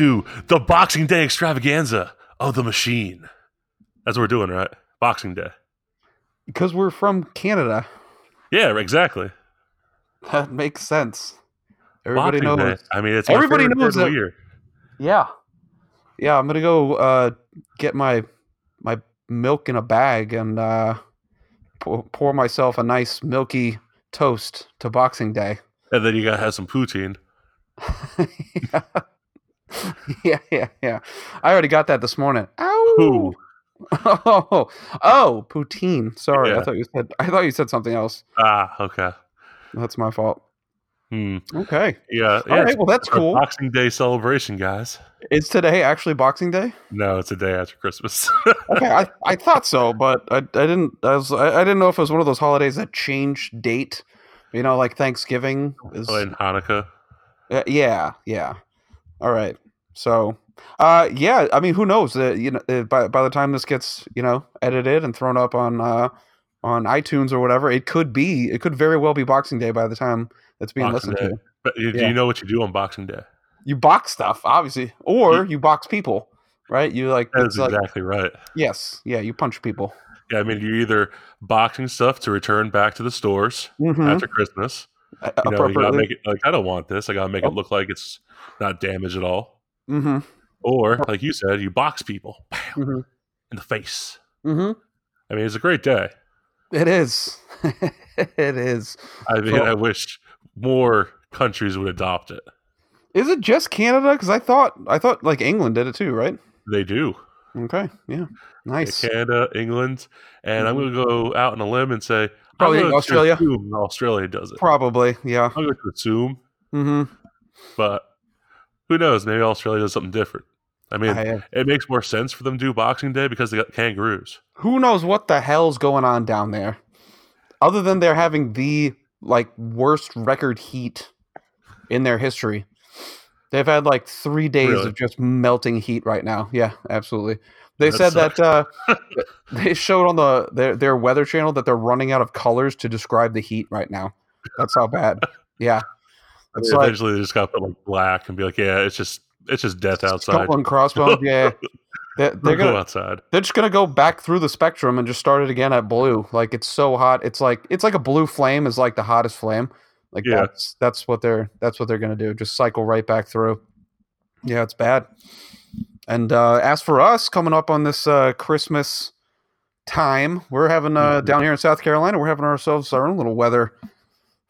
to the Boxing Day extravaganza of the machine. That's what we're doing, right? Boxing Day. Because we're from Canada. Yeah, exactly. That makes sense. Everybody Boxing knows. Day. I mean, it's Everybody knows that- year. Yeah. Yeah, I'm gonna go uh, get my my milk in a bag and uh, pour, pour myself a nice milky toast to Boxing Day. And then you gotta have some poutine. yeah. yeah, yeah, yeah. I already got that this morning. Ow! Who? Oh, oh, poutine. Sorry, I thought you said. I thought you said something else. Ah, okay. That's my fault. Hmm. Okay. Yeah. yeah All right. it's Well, that's cool. Boxing Day celebration, guys. Is today actually Boxing Day? No, it's a day after Christmas. Okay, I, I thought so, but I, I didn't. I was I, I didn't know if it was one of those holidays that change date. You know, like Thanksgiving is. Oh, and Hanukkah. Uh, yeah, yeah. All right. So, uh, yeah. I mean, who knows? Uh, you know, uh, by by the time this gets you know edited and thrown up on uh on iTunes or whatever, it could be. It could very well be Boxing Day by the time it's being Boxing listened Day. to. But you, do Yeah. you know what you do on Boxing Day? You box stuff, obviously, or you box people, right? You like That's it's like exactly right. yes, yeah. You punch people. Yeah, I mean, you're either boxing stuff to return back to the stores Mm-hmm. after Christmas. You know, you gotta make it like I don't want this. I gotta make Oh. it look like it's not damaged at all. mm-hmm. Or, like you said, you box people bam, Mm-hmm. in the face. Mm-hmm. I mean, it's a great day. It is. it is. I mean, Well- I wish more countries would adopt it. Is it just Canada? Because I thought I thought like England did it too, right? They do. Okay. Yeah. Nice. Canada, England, and I'm going to go out on a limb and say Probably I'm going to Australia. Australia does it. Probably. Yeah. I'm going to assume, Mm-hmm. but who knows? Maybe Australia does something different. I mean, I, it makes more sense for them to do Boxing Day because they got kangaroos. who knows what the hell's going on down there? Other than they're having the like worst record heat in their history. They've had like three days Really? of just melting heat right now. Yeah, absolutely. They That said sucks. that uh, they showed on the their their weather channel that they're running out of colors to describe the heat right now. That's how bad. Yeah. It's like eventually, they just got to put like black and be like, "Yeah, it's just it's just death outside." and crossbones. Yeah. They're, they're go gonna outside. they're just gonna go back through the spectrum and just start it again at blue. Like it's so hot. It's like it's like a blue flame is like the hottest flame. Like Yeah. that's that's what they're that's what they're gonna do. Just cycle right back through. Yeah, it's bad. And uh, as for us coming up on this uh, Christmas time, we're having uh, Mhm. down here in South Carolina, we're having ourselves our own little weather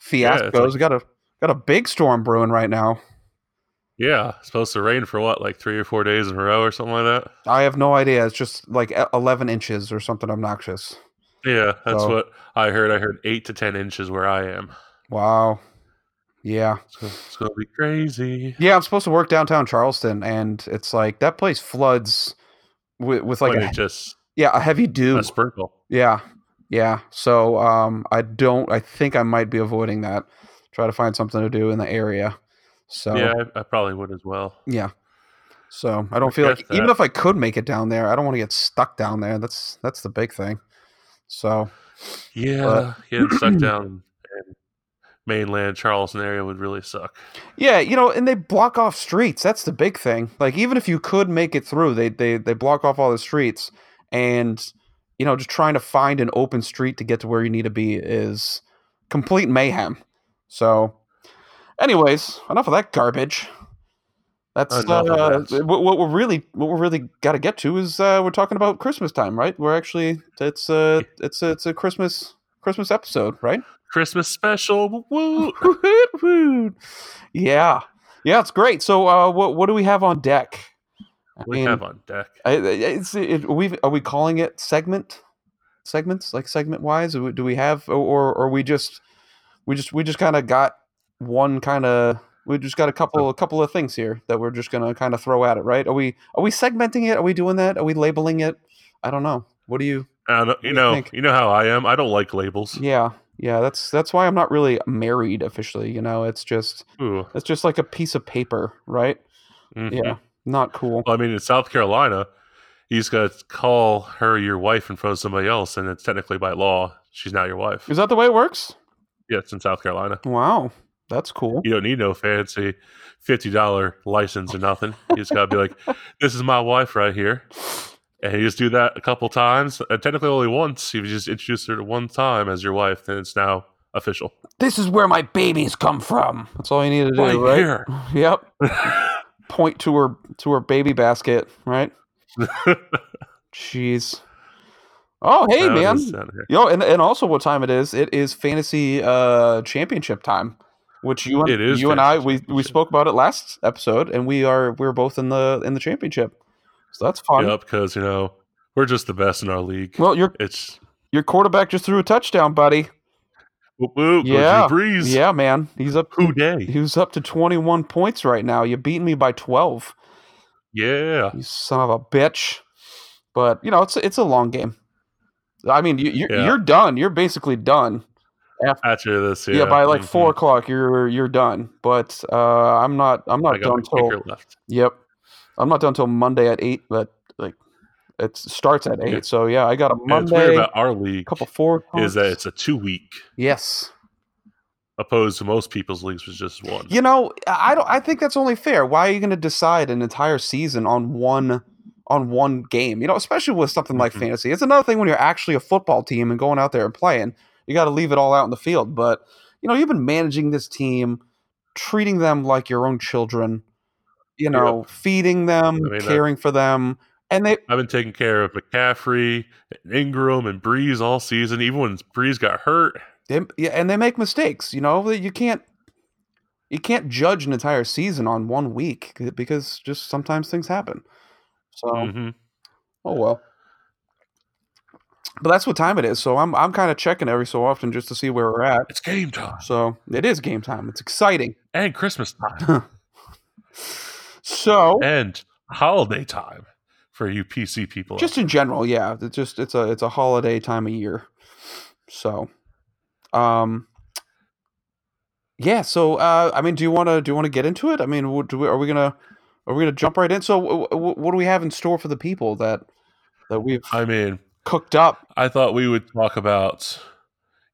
fiascos. like- we got a got a big storm brewing right now. Yeah, supposed to rain for what, like three or four days in a row or something like that. I have no idea. It's just like eleven inches or something obnoxious. Yeah, that's So- what I heard. I heard eight to ten inches where I am. Wow. Yeah. So it's gonna be crazy. Yeah, I'm supposed to work downtown Charleston, and it's like that place floods with, with like a, just yeah a heavy dew. a sprinkle. Yeah, yeah. So um, I don't. I think I might be avoiding that. Try to find something to do in the area. So Yeah. I, I probably would as well. Yeah. So I don't feel like Forget even if I could make it down there, I don't want to get stuck down there. That's that's the big thing. So Yeah, getting stuck down mainland Charleston area would really suck. Yeah, you know, and they block off streets. That's the big thing. Like even if you could make it through, they they they block off all the streets and you know, just trying to find an open street to get to where you need to be is complete mayhem. So anyways, enough of that garbage. That's uh, that. what, what we're really what we're really got to get to is uh, we're talking about Christmas time, right? We're actually it's uh it's a, it's a Christmas Christmas episode, right? Christmas special. Woo! Yeah, yeah, it's great. So, uh, what what do we have on deck? I We mean, have on deck. I, I- it's, it, are we are we calling it segment segments like segment wise? Do we, have or or or we just we just we just kind of got one kind of we just got a couple a couple of things here that we're just gonna kind of throw at it, right? Are we are we segmenting it? Are we doing that? Are we labeling it? I don't know. What do you? I you you know, think? you know how I am. I don't like labels. Yeah, yeah. That's that's why I'm not really married officially. You know, it's just Ooh. it's just like a piece of paper, right? mhm. Yeah, not cool. Well, I mean, in South Carolina, you just got to call her your wife in front of somebody else, and it's technically by law she's now your wife. Is that the way it works? Yeah, it's in South Carolina. Wow. That's cool. You don't need no fancy fifty dollar license or nothing. You just gotta be like, "This is my wife right here," and you just do that a couple times. And technically, only once. If you just introduce her to one time as your wife, then it's now official. This is where my babies come from. That's all you need to do, Right right? here. Yep. Point to her to her baby basket, right? Jeez. Oh, hey That man. is down here. Yo, and, and also what time it is? It is fantasy uh championship time. Which you and It is you and I we, we spoke about it last episode and we are we're both in the in the championship. So that's fun. Yep, because you know we're just the best in our league. Well, your it's your quarterback just threw a touchdown, buddy. whoop whoop. Yeah, Brees. Yeah, man. He's up Who day? He's up to 21 points right now. You beat me by 12. Yeah, You son of a bitch. But, you know, it's it's a long game. I mean, you, you're, Yeah. you're done. You're basically done. after this, Yeah, yeah, by like mhm. 4 o'clock, you're you're done. But uh, I'm not I'm I not done till left. Yep. I'm not done until Monday at 8, but like it starts at 8. Yeah. So, yeah, I got a And it's weird Monday, about our league couple four is that it's a two week Yes. opposed to most people's leagues was just one. You know, I don't. I think that's only fair. Why are you going to decide an entire season on one on one game? You know, especially with something like Mhm. fantasy. It's another thing when you're actually a football team and going out there and playing. You got to leave it all out in the field. But you know, you've been managing this team, treating them like your own children. You know, feeding them, I mean, caring for them, and they. I've been taking care of McCaffrey, and Ingram, and Brees all season. Even when Brees got hurt, they yeah, and they make mistakes. You know, you can't. You can't judge an entire season on one week because just sometimes things happen. So. Mhm. Oh well. But that's what time it is. So I'm I'm kind of checking every so often just to see where we're at. it's game time So it is game time. It's exciting. and Christmas time So and holiday time for you PC people. just in general, yeah, it's just it's a it's a holiday time of year. So, um, yeah. So uh, I mean, do you want to do you want to get into it? I mean, what- do we, are we gonna are we gonna jump right in? So w- w- what do we have in store for the people that that we've I mean, cooked up? I thought we would talk about,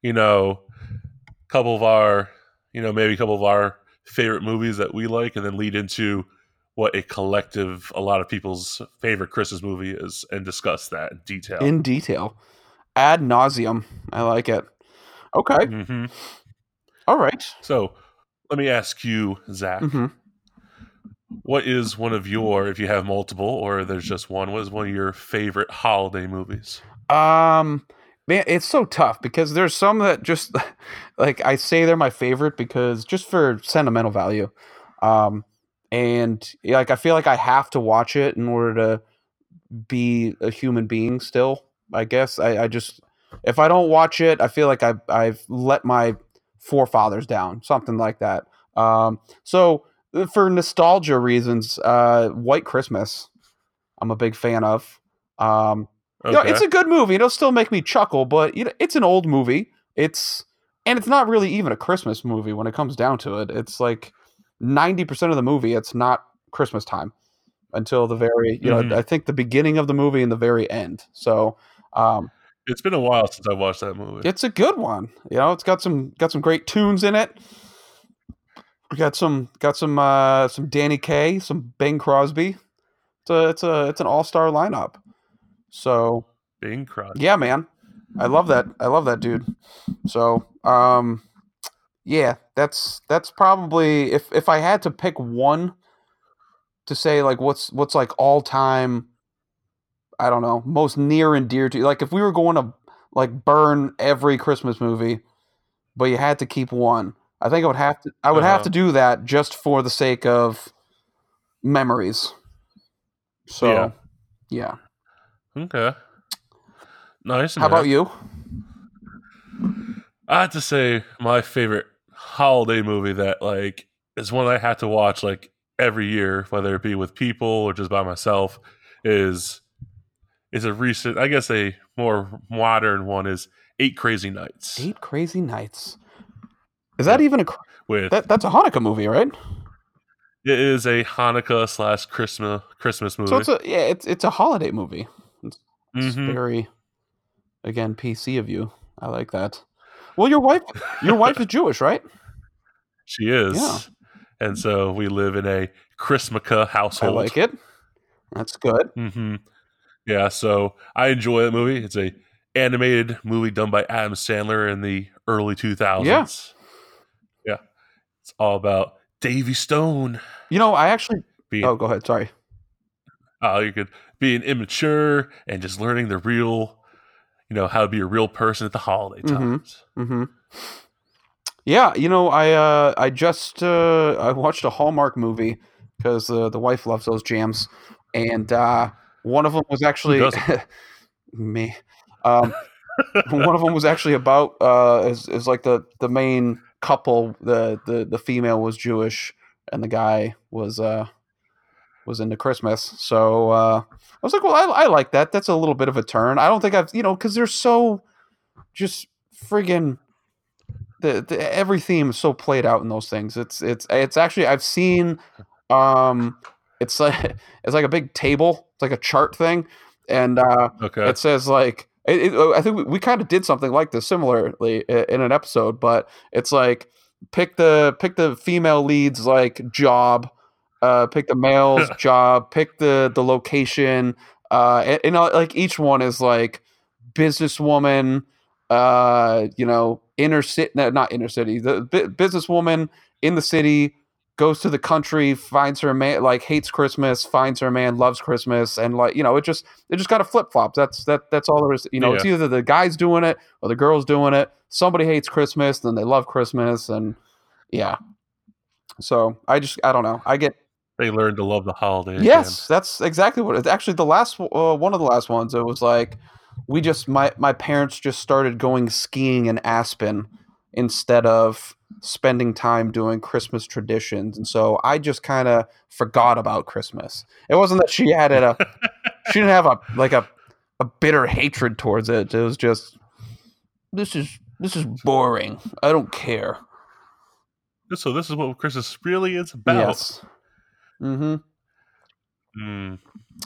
you know, a couple of our, you know, maybe a couple of our favorite movies that we like, and then lead into what a collective, a lot of people's favorite Christmas movie is, and discuss that in detail. in detail, ad nauseum. I like it. Okay, hmm all right. So, let me ask you, Zach, hmm what is one of your, if you have multiple or there's just one, what is one of your favorite holiday movies? Um, man, it's so tough because there's some that just like I say they're my favorite because just for sentimental value. Um, and like I feel like I have to watch it in order to be a human being. Still, I guess I, I just if I don't watch it, I feel like I've I've let my forefathers down, something like that. Um, so uh, for nostalgia reasons, uh, White Christmas, I'm a big fan of. Um, you know, it's a good movie. It'll still make me chuckle, but you know, it's an old movie. It's and it's not really even a Christmas movie when it comes down to it. It's like ninety percent of the movie. It's not Christmas time until the very you Mhm. know I think the beginning of the movie and the very end. So um, it's been a while since I watched that movie. it's a good one. You know, it's got some got some great tunes in it. We got some got some uh, some Danny Kaye, some Bing Crosby. It's a it's a it's an all star lineup. So Bing Crosby. yeah, man. I love that. I love that dude. So, um yeah, that's that's probably if if I had to pick one to say like what's what's like all time I don't know, most near and dear to like if we were going to like burn every Christmas movie, but you had to keep one. I think I would have to I would have Uh-huh. to do that just for the sake of memories. So, yeah. Okay. Nice. How about you? I have to say my favorite holiday movie that like is one I have to watch like every year, whether it be with people or just by myself, is is a recent I guess a more modern one is Eight Crazy Nights. Eight Crazy Nights. Is that even a With that? That's a Hanukkah movie, right? it is a Hanukkah slash Christmas Christmas movie. So it's a yeah, it's it's a holiday movie. It's Mhm. very again PC of you. I like that. Well, your wife your wife is Jewish, right? She is. Yeah. And so we live in a Chrismukkah I household. like it. That's good. hmm Yeah, so I enjoy that movie. It's a animated movie done by Adam Sandler in the early 2000s. Yeah. Yeah. It's all about Davy Stone You know, I actually. being Oh, go ahead. Sorry. uh, you could being immature and just learning the real, you know, how to be a real person at the holiday Mhm. times. hmm Yeah, you know, I uh, I just uh, I watched a Hallmark movie because uh, the wife loves those jams, and uh, one of them was actually me. Um, one of them was actually about uh, is, is like the the main couple. The, the the female was Jewish, and the guy was uh was into Christmas. So uh, I was like, well, I, I like that. That's a little bit of a turn. I don't think I've you know because they're so just friggin' the, the every theme is so played out in those things. It's it's it's actually I've seen um it's like it's like a big table. It's like a chart thing, and uh, Okay. it says like it, it- I think we, we kind of did something like this similarly in an episode, but it's like pick the pick the female leads like job, uh, pick the male's job, pick the the location, uh, and, and like each one is like businesswoman, uh, you know, inner city, no, not inner city, the bu- businesswoman in the city goes to the country, finds her man, like hates Christmas, finds her man, loves Christmas, and like you know, it just it just kind of flip flops. That's that that's all there is. You know, it's either the guy's doing it or the girl's doing it. Somebody hates Christmas, then they love Christmas, and yeah. So I just I don't know. I get they learned to love the holiday. Yes, that's exactly what it's actually the last uh, one of the last ones. It was like we just my my parents just started going skiing in Aspen instead of spending time doing Christmas traditions, and so I just kind of forgot about Christmas. It wasn't that she had it a she didn't have a like a a bitter hatred towards it. It was just this is this is boring. I don't care. So this is what Christmas really is about. Yes. Mm-hmm. Mm,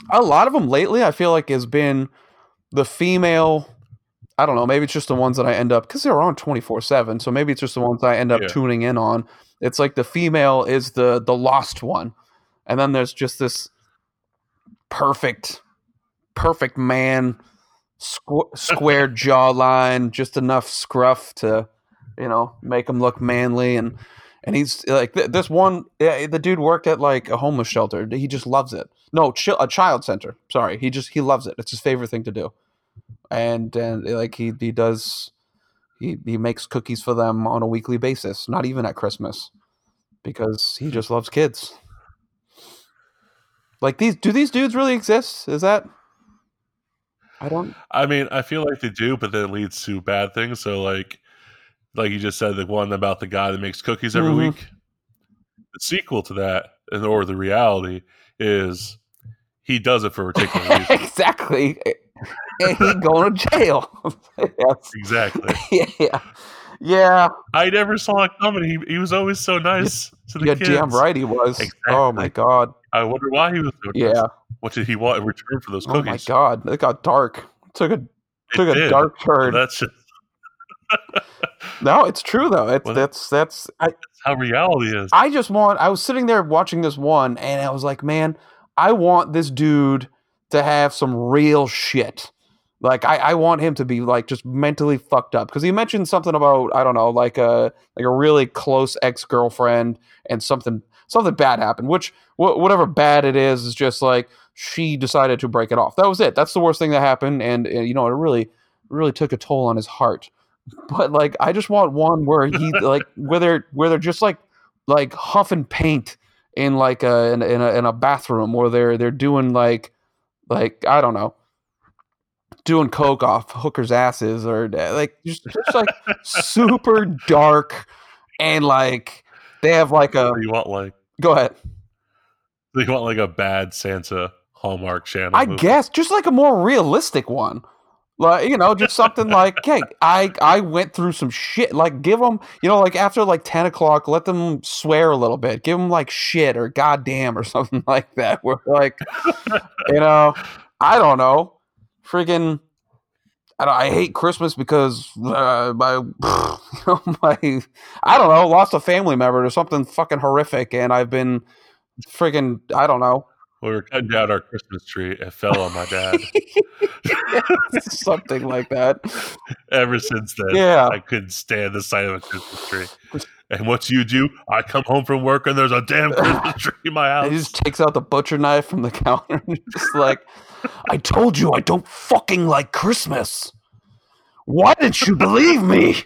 a lot of them lately i feel like has been the female i don't know maybe it's just the ones that i end up because they're on 24-7 so maybe it's just the ones i end up Yeah. tuning in on it's like the female is the the lost one and then there's just this perfect perfect man squ- square jawline just enough scruff to you know make him look manly and and he's like th- this one eh, the dude worked at like a homeless shelter. He just loves it. No chi- a child center. Sorry. He just he loves it. It's his favorite thing to do. And and eh, like he he does he he makes cookies for them on a weekly basis not even at christmas because he just loves kids. Like these do these dudes really exist? Is that i don't I mean, I feel like they do, but then it leads to bad things. So, like, like you just said, the one about the guy that makes cookies every Mhm. week. The sequel to that, and or the reality is, he does it for a particular reason. exactly and he going to jail yes. exactly. yeah yeah I never saw it coming. He, he was always so nice to the yeah kids. damn right he was oh my god I wonder why he was so nice. yeah What did he want in return for those cookies? oh my god it got dark took a It took a dark turn That's just no it's true though. It's Well, that's that's I, how reality is. I just want I was sitting there watching this one and I was like, man, I want this dude to have some real shit. Like I, I want him to be like just mentally fucked up because he mentioned something about I don't know like a like a really close ex girlfriend and something something bad happened which wh- whatever bad it is is just like she decided to break it off. That was it. That's the worst thing that happened and, and you know it really really took a toll on his heart but like I just want one where he like where they're where they're just like like huffing paint in like a in, in a in a bathroom where they're they're doing like like I don't know doing coke off hookers asses or uh, like just, just like super dark and like they have like a you want like go ahead you want like a bad Santa Hallmark channel. I movie. guess just like a more realistic one. Like you know, just something like, "Hey, I I went through some shit." Like, give them, you know, like after like ten o'clock, let them swear a little bit. Give them like shit or goddamn or something like that. Where like, you know, I don't know, freaking I, don't, I hate Christmas because uh, my you know, my I don't know lost a family member or something fucking horrific, and I've been freaking, I don't know We were cutting down our Christmas tree. It fell on my dad. something like that. Ever since then, Yeah. I couldn't stand the sight of a Christmas tree. And what you do? I come home from work and there's a damn Christmas tree in my house. He just takes out the butcher knife from the counter and just like, I told you I don't fucking like Christmas. Why didn't you believe me?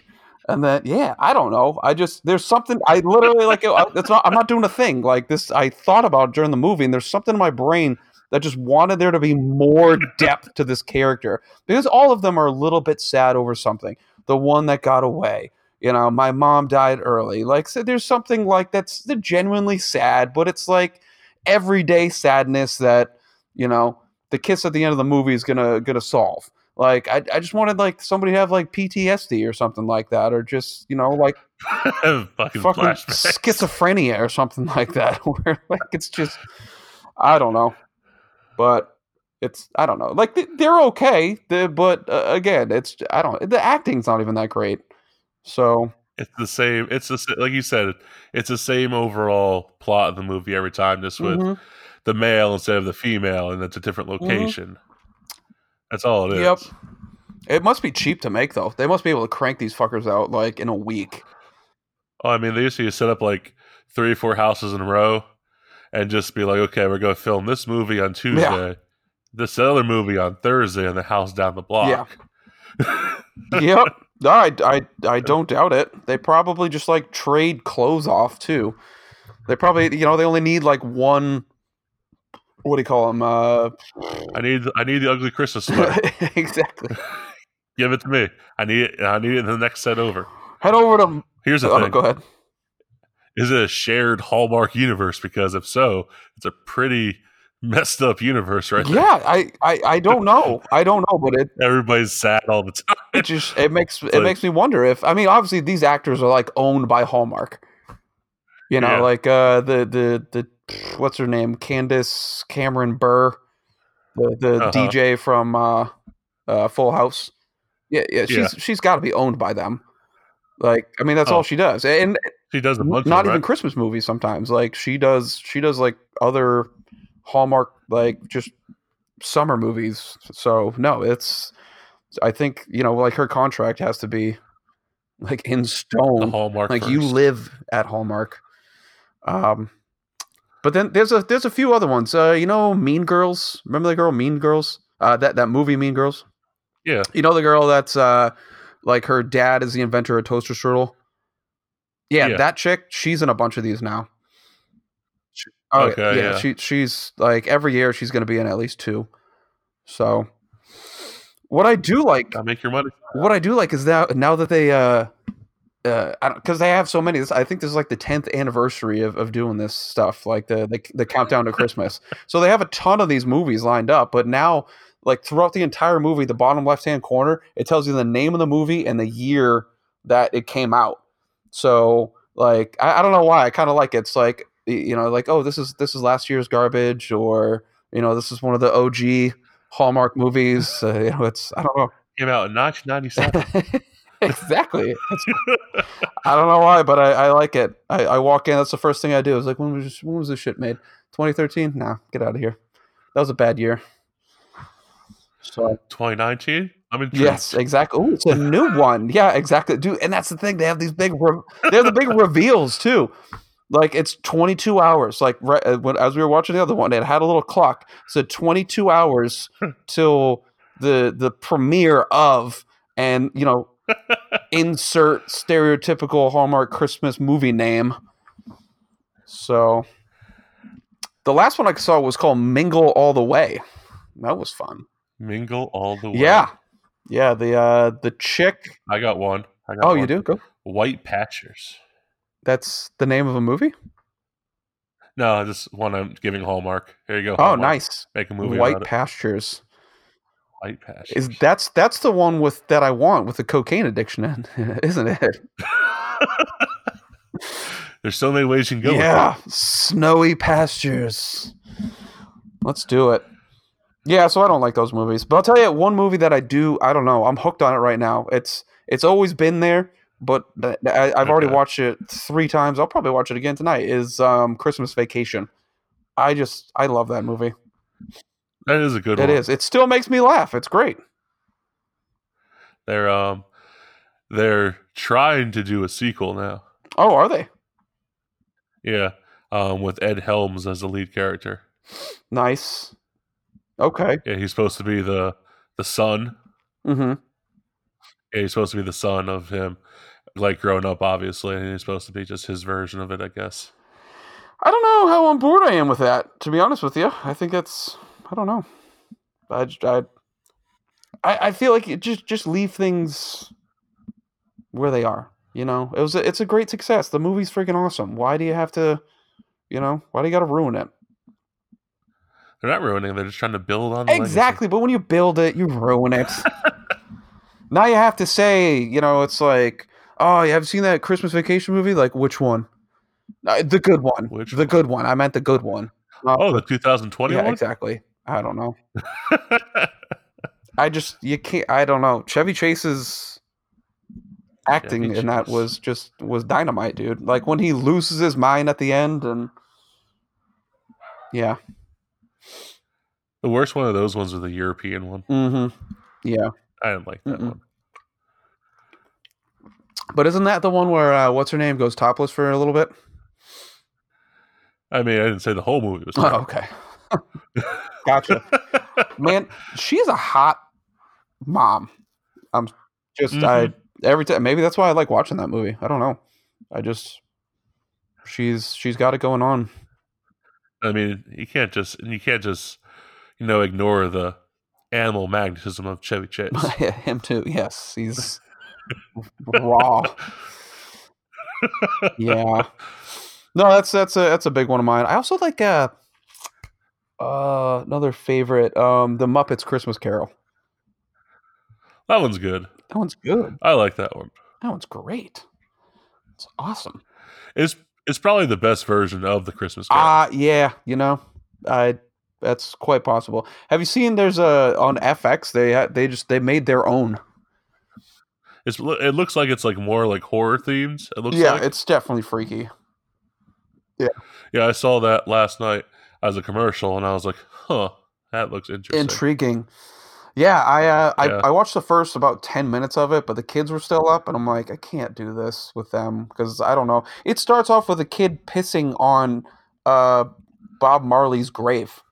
And then, yeah, I don't know. I just there's something I literally like. It's not. I'm not doing a thing like this. I thought about during the movie, and there's something in my brain that just wanted there to be more depth to this character because all of them are a little bit sad over something. The one that got away, you know, my mom died early. Like, so there's something like that's genuinely sad, but it's like everyday sadness that you know the kiss at the end of the movie is gonna gonna solve. Like, I, I just wanted like somebody to have like PTSD or something like that, or just you know like fucking, fucking flashbacks. schizophrenia or something like that, where like it's just I don't know, but it's I don't know. Like they- they're okay, but uh, again, it's I don't. The acting's not even that great. So It's the same. It's the like you said. It's the same overall plot of the movie every time, just with mhm. the male instead of the female, and it's a different location. That's all it is. Yep. it must be cheap to make though. They must be able to crank these fuckers out like in a week. Oh, I mean, they used to set up like three or four houses in a row, and just be like, "Okay, we're going to film this movie on Tuesday, this other movie on Thursday, and the house down the block." Yeah. yep. No, I, I, I don't doubt it. They probably just like trade clothes off too. They probably, you know, they only need like one. What do you call them? Uh, I need, I need the ugly Christmas sweater. exactly. Give it to me. I need it. I need it in the next set over. Head over to. Here's the Oh, thing: go ahead. is it a shared Hallmark universe? Because if so, it's a pretty messed up universe, right? Yeah, I, I, I don't know. I don't know, but it, Everybody's sad all the time. it just it makes it like- makes me wonder if I mean obviously these actors are like owned by Hallmark. You know, Yeah. like uh the the the what's her name? Candace Cameron Burr, the the Uh-huh. DJ from uh, uh Full House. Yeah, yeah, she's Yeah. she's got to be owned by them. Like, I mean, that's all Oh. she does, and She does a bunch not of them, even right? Christmas movies. Sometimes, like she does, she does like other Hallmark, like just summer movies. So no, it's. I think you know, like her contract has to be like in the stone. Hallmark. Like you live at Hallmark. Um, but then there's a there's a few other ones. Uh, you know, Mean Girls. Remember the girl Mean Girls? Uh, that that movie Mean Girls. Yeah. You know the girl that's uh like her dad is the inventor of toaster strudel. Yeah, Yeah. that chick. She's in a bunch of these now. She- Oh Okay, yeah, yeah. she she's like every year she's going to be in at least two. So, what I do like, Gotta make your money. what I do like is that now that they uh uh because they have so many this, i think this is like the 10th anniversary of, of doing this stuff like the, the the countdown to christmas so they have a ton of these movies lined up but now like throughout the entire movie the bottom left hand corner it tells you the name of the movie and the year that it came out so like i, I don't know why i kind of like it. it's like you know like oh this is this is last year's garbage or you know this is one of the og hallmark movies uh, you know it's i don't know Came out in 1997. exactly. I don't know why, but I, I like it. I, I walk in. That's the first thing I do. Is like, when was this, when was this shit made? 2013? Nah, get out of here. That was a bad year. So 2019. I'm in. yes, exactly. Oh, it's a new one. Yeah, exactly, dude. And that's the thing. They have these big. Re- they have the big reveals too. Like it's 22 hours. Like right, uh, when as we were watching the other one, it had a little clock. Said 22 hours till the the premiere of, and you know, insert stereotypical Hallmark Christmas movie name. So the last one I saw was called Mingle All the Way. That was fun. Mingle all the way. Yeah. Yeah, the uh the chick I got one. I got Oh, one. you do? Go. White Patchers. That's the name of a movie? No, just one I'm giving Hallmark. Here you go. Oh, nice. Make a movie White about it. Pastures. Patchers. Is that's that's the one with that I want with the cocaine addiction in, isn't it? There's so many ways you can go. yeah, snowy pastures. Let's do it. Yeah, so I don't like those movies. But I'll tell you one movie that I do. I don't know. I'm hooked on it right now. It's it's always been there, but I, I've already watched it three times. I'll probably watch it again tonight. Is um, Christmas Vacation. I just I love that movie. That is a good It one. is. It still makes me laugh. It's great. They're um they're trying to do a sequel now. Oh, are they? Yeah. Um with Ed Helms as the lead character. Nice. Okay. Yeah, he's supposed to be the the son. Mm-hmm. Yeah, he's supposed to be the son of him, like growing up, obviously, and he's supposed to be just his version of it, I guess. I don't know how on board I am with that. To be honest with you, I think that's. I don't know. I I I feel like it just just leave things where they are. You know, it was a, it's a great success. The movie's freaking awesome. Why do you have to? You know, why do you got to ruin it? They're not ruining; they're just trying to build on the legacy. Exactly, but when you build it, you ruin it. now you have to say, you know, it's like, oh, you have seen that Christmas Vacation movie? Like, which one? Uh, the good one. Which the good one. I meant the good one. Uh, Oh, the 2020 yeah, one. exactly. I don't know. I just you can't. I don't know. Chevy Chase's acting Chevy in that was just was dynamite, dude. Like when he loses his mind at the end, and yeah, the worst one of those ones was the European one. mm-hmm. yeah. I didn't like that Mm-mm. one. But isn't that the one where uh, what's her name goes topless for a little bit? I mean, I didn't say the whole movie was. Oh, okay. Gotcha. Man, she's a hot mom. I'm just I every time maybe that's why I like watching that movie. I don't know. I just she's she's got it going on. I mean, you can't just you can't just you know ignore the animal magnetism of Chevy Chase. Him too. Yes, he's raw. Yeah. No, that's that's a that's a big one of mine. I also like uh uh another favorite um the Muppets Christmas Carol. that one's good. That one's good. I like that one. That one's great. It's awesome. It's it's probably the best version of the Christmas Carol. Ah, yeah, you know, I that's quite possible. Have you seen? There's a on FX. They they just they made their own. it's it looks like it's like more like horror themes. It looks yeah, like. it's definitely freaky. Yeah, yeah, I saw that last night as a commercial, and I was like, huh, that looks interesting. Intriguing. Yeah, I, uh, I Yeah. I watched the first about ten minutes of it, but the kids were still up, and I'm like, I can't do this with them because I don't know. It starts off with a kid pissing on uh Bob Marley's grave.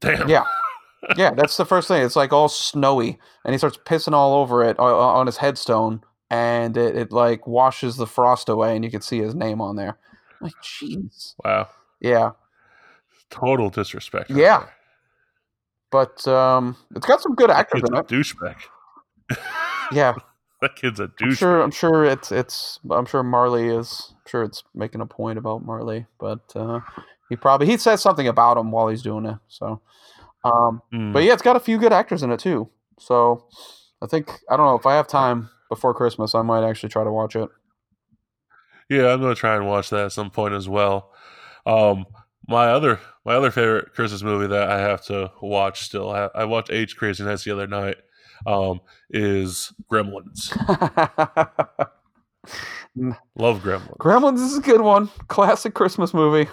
Damn. Yeah. Yeah, that's the first thing. It's like all snowy, and he starts pissing all over it uh, on his headstone, and it, it like washes the frost away, and you can see his name on there. I'm like, jeez. Wow. Yeah, Total disrespect. right Yeah. there. but um, it's got some good actors in it. douchebag. Yeah, That kid's a I'm douchebag. sure. I'm sure it's it's. I'm sure Marley is. I'm sure it's making a point about Marley, but uh, he probably he says something about him while he's doing it. So, um, Hmm. But yeah, it's got a few good actors in it too. So I think I don't know if I have time before Christmas, I might actually try to watch it. Yeah, I'm gonna try and watch that at some point as well. Um, my other my other favorite Christmas movie that I have to watch still, I, I watched Age Nights the other night. Um, is Gremlins. Love Gremlins. Gremlins is a good one. Classic Christmas movie.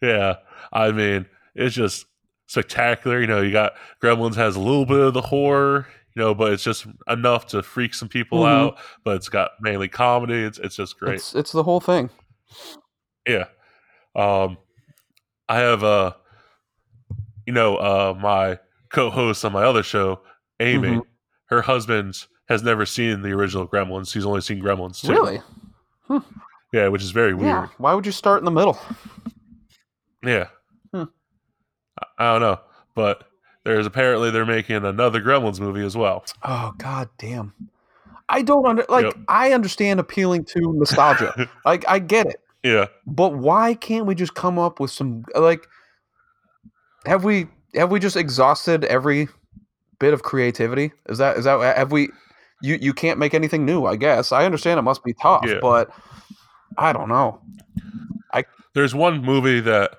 Yeah, I mean it's just spectacular. You know, you got Gremlins has a little bit of the horror, you know, but it's just enough to freak some people Mhm. out. But it's got mainly comedy. It's it's just great. It's it's the whole thing. Yeah. Um I have uh you know, uh my co-host on my other show, Amy, Mhm. her husband has never seen the original Gremlins. He's only seen Gremlins 2. Really? Yeah, which is very Yeah. weird. Why would you start in the middle? Yeah. Hmm. I, I don't know, but there's apparently they're making another Gremlins movie as well. Oh god damn. I don't under like Yep. I understand appealing to nostalgia. like I get it. Yeah. But why can't we just come up with some like have we have we just exhausted every bit of creativity? Is that is that have we you you can't make anything new, I guess. I understand it must be tough, Yeah. but I don't know. I There's one movie that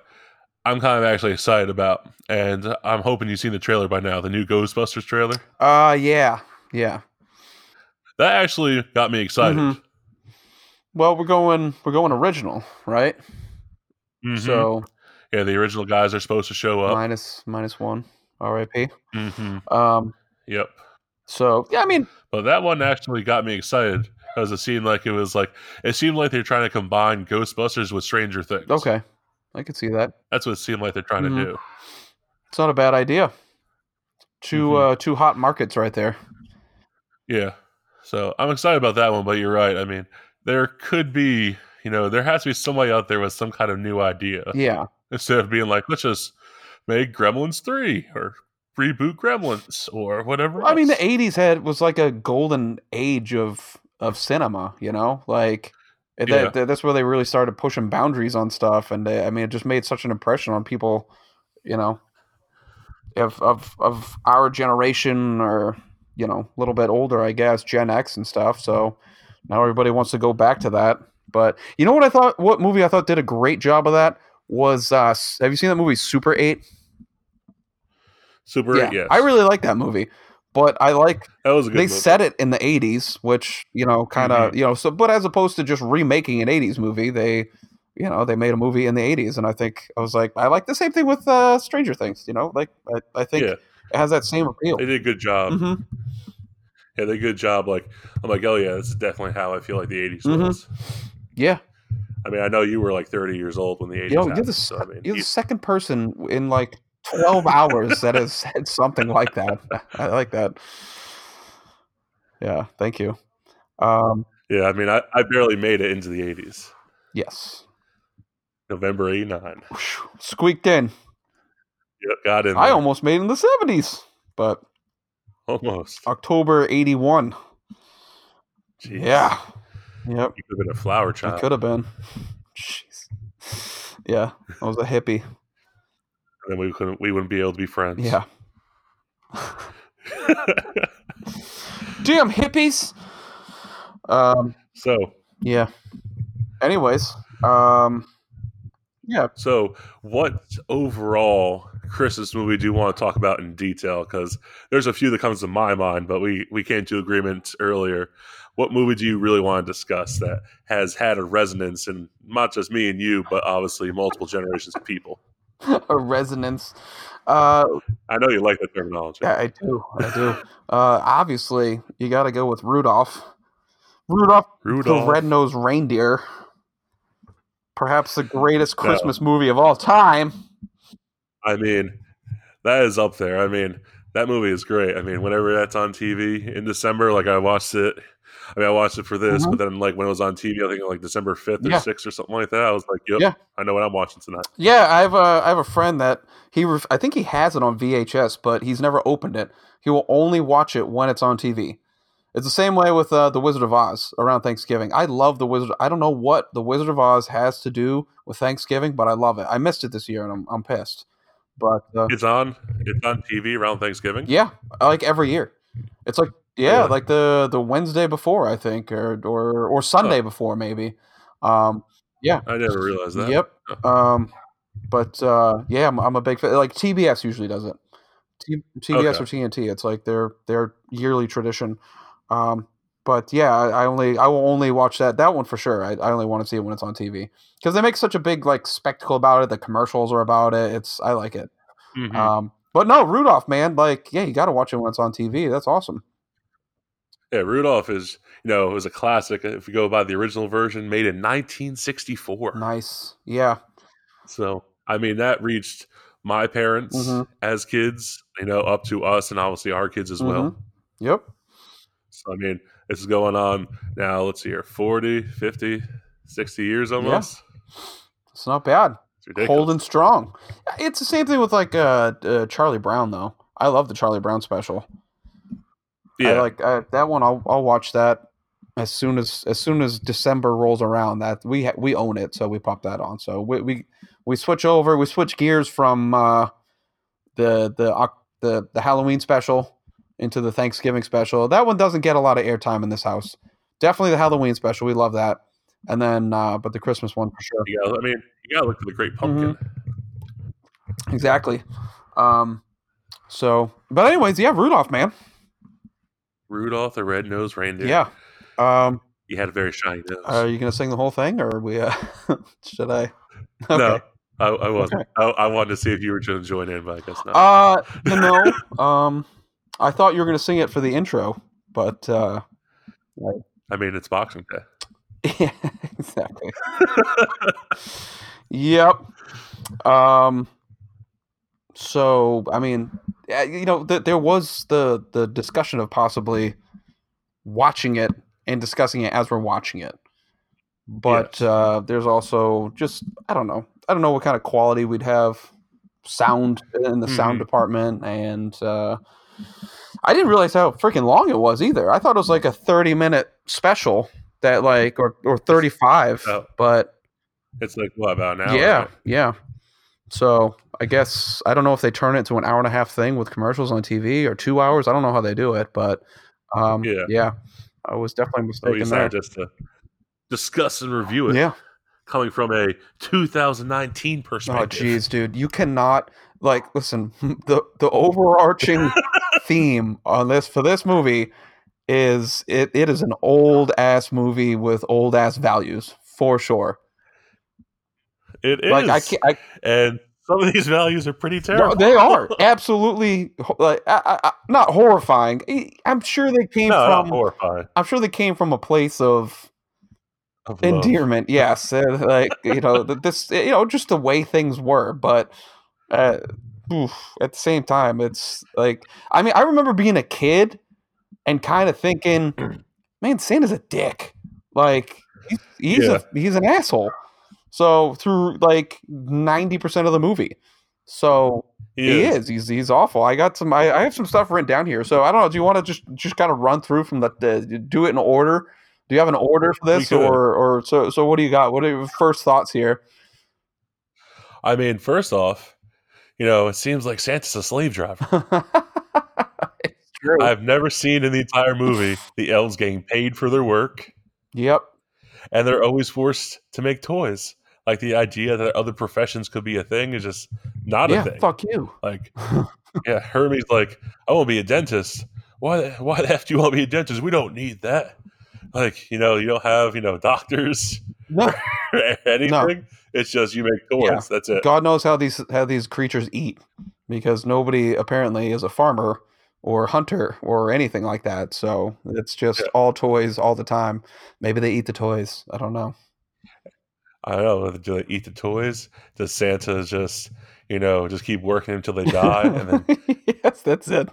I'm kind of actually excited about, and I'm hoping you've seen the trailer by now. The new Ghostbusters trailer Uh, yeah, yeah. that actually got me excited. Mhm. Well, we're going we're going original, right? Mhm. So yeah, the original guys are supposed to show up. minus minus one. R.I.P. hmm Um. Yep. So yeah, I mean, But that one actually got me excited because it seemed like it was like it seemed like they're trying to combine Ghostbusters with Stranger Things. okay, I could see that. That's what it seemed like they're trying Mhm. to do. It's not a bad idea. 2 Mhm. uh two hot markets right there. Yeah. So I'm excited about that one, but you're right. I mean, there could be, you know, there has to be somebody out there with some kind of new idea Yeah, instead of being like, let's just make Gremlins 3 or reboot Gremlins or whatever. I mean, the '80s had was like a golden age of of cinema. You know, like that, Yeah. that- that's where they really started pushing boundaries on stuff. And they, I mean, it just made such an impression on people. You know, of of of our generation or you know a little bit older, I guess, Gen X and stuff. So now everybody wants to go back to that. But you know what I thought? What movie I thought did a great job of that was uh, Have you seen that movie Super Eight? Super 8, yes. I really like that movie. But I like that was a good they movie. set it in the 80s which you know kind of Mhm. you know so but as opposed to just remaking an 80s movie they you know they made a movie in the 80s and i think i was like i like the same thing with uh stranger things you know like i, I think Yeah. it has that same appeal They did a good job. Mhm. Yeah, they did a good job. Like, I'm like, oh, yeah, this is definitely how I feel like the 80s Mhm. was. yeah I mean, I know you were like 30 years old when the 80s yo you're the, so, I mean, you're the you- second person in like 12 hours that has said something like that i like that yeah thank you um yeah, I mean, I, I barely made it into the 80s. yes November 89. Squeaked in Yep, got in. i almost made it in the 70s but Almost. October 81. Jeez. Yeah. Yep. You could have been a flower It child. could have been. Jeez. Yeah. I was a hippie. And then we couldn't we wouldn't be able to be friends. Yeah. Damn hippies. Um, so yeah. Anyways, um, yeah. so what overall Christmas movie do you want to talk about in detail? Because there's a few that comes to my mind, but we we came to agreement earlier. What movie do you really want to discuss that has had a resonance in not just me and you, but obviously multiple generations of people? a resonance. Uh, I know you like that terminology. yeah, I do. I do. Uh, obviously, you got to go with Rudolph. Rudolph, Rudolph. the red-nosed reindeer. Perhaps the greatest No. Christmas movie of all time. I mean, that is up there. I mean, that movie is great. I mean, whenever that's on TV in December, like I watched it. I mean, I watched it for this, Mhm. but then like when it was on TV, I think like December fifth or Yeah. sixth or something like that. I was like, "Yep, Yeah. I know what I'm watching tonight." Yeah, I have a I have a friend that he ref- I think he has it on VHS, but he's never opened it. He will only watch it when it's on TV. It's the same way with uh, the Wizard of Oz around Thanksgiving. I love the Wizard. I don't know what the Wizard of Oz has to do with Thanksgiving, but I love it. I missed it this year, and I'm I'm pissed. But uh, It's on. It's on TV around Thanksgiving. yeah, like every year. It's like yeah, Really? like the the Wednesday before I think, or or or Sunday before maybe. Um, I never realized that. Yep. Um, but uh, yeah, I'm, I'm a big fan. Like TBS usually does it. T- TBS Okay. or TNT. It's like their their yearly tradition. Um, but yeah, I, I only I will only watch that that one for sure. I, I only want to see it when it's on TV because they make such a big like spectacle about it. The commercials are about it. It's I like it. Mhm. Um, but no, Rudolph, man, like yeah, you got to watch it when it's on TV. That's awesome. yeah, Rudolph is you know it was a classic. If we go by the original version, made in 1964. Nice. Yeah. So I mean that reached my parents Mhm. as kids, you know, up to us and obviously our kids as well. Mhm. Yep. I mean, this is going on now, let's see here, 40, 50, 60 years almost. It's not bad. It's holding strong. It's the same thing with like uh, uh Charlie Brown though. I love the Charlie Brown special. yeah. I like uh, that one. I'll I'll watch that as soon as as soon as December rolls around. That we ha- we own it, so we pop that on. So we we, we switch over. We switch gears from uh, the the the the Halloween special into the Thanksgiving special. That one doesn't get a lot of airtime in this house. Definitely the Halloween special. We love that. And then, uh, but the Christmas one for sure. you gotta, I mean, you gotta look for the great pumpkin. exactly. Um, so, but anyways, yeah, Rudolph, man, Rudolph the Red-Nosed Reindeer. yeah. Um, he had a very shiny nose. are you gonna sing the whole thing, or are we? Uh, should I? No, I, I wasn't. I, I wanted to see if you were going to join in, but I guess not. Uh, no. Um, I thought you were gonna sing it for the intro, but uh, I mean, it's Boxing Day. yeah, exactly. Yep. Um. So I mean, you know, th- there was the the discussion of possibly watching it and discussing it as we're watching it, but Yes. uh, there's also just I don't know, I don't know what kind of quality we'd have, sound in the sound Mhm. department, and uh, I didn't realize how freaking long it was either. I thought it was like a 30 minute special that like or or 35, Oh. but It's like what about now? yeah, yeah. So I guess I don't know if they turn it to an hour and a half thing with commercials on TV or two hours. I don't know how they do it, but um, Yeah. yeah, I was definitely mistaken there. just to discuss and review it, Yeah. coming from a 2019 perspective. Oh, jeez, dude, you cannot like listen. The the overarching theme on this for this movie is it, it is an old ass movie with old ass values for sure. It is. Like I can't, I, and some of these values are pretty No, terrible. they are absolutely like I, I, not horrifying. I'm sure they came no, from. horrifying. I'm sure they came from a place of Of love. endearment. Yes, uh, like you know this. You know, just the way things were. But uh, oof, at the same time, it's like I mean, I remember being a kid and kind of thinking, "Man, Santa's a dick." Like he's he's, Yeah. a, he's an asshole. So through like ninety percent of the movie. So he is. He's he's awful. I got some. I, I have some stuff written down here. So I don't know. Do you want to just just kind of run through from the, the do it in order? Do you have an order for this, or or so so? What do you got? What are your first thoughts here? I mean, first off, you know, it seems like Santa's a slave driver. it's true. I've never seen in the entire movie the elves getting paid for their work, yep. and they're always forced to make toys. Like the idea that other professions could be a thing is just not Yeah. a thing. Fuck you. Like, yeah, Hermey's like, I want to be a dentist. Why? Why the f do you want to be a dentist? We don't need that. Like, you know, you don't have you know doctors No. anything. It's just you make toys. Yeah. That's it. God knows how these how these creatures eat because nobody apparently is a farmer or hunter or anything like that. So it's just Yeah. all toys all the time. Maybe they eat the toys. I don't know. I don't know. Do they eat the toys? Does Santa just you know just keep working until they die? and then yes, that's it.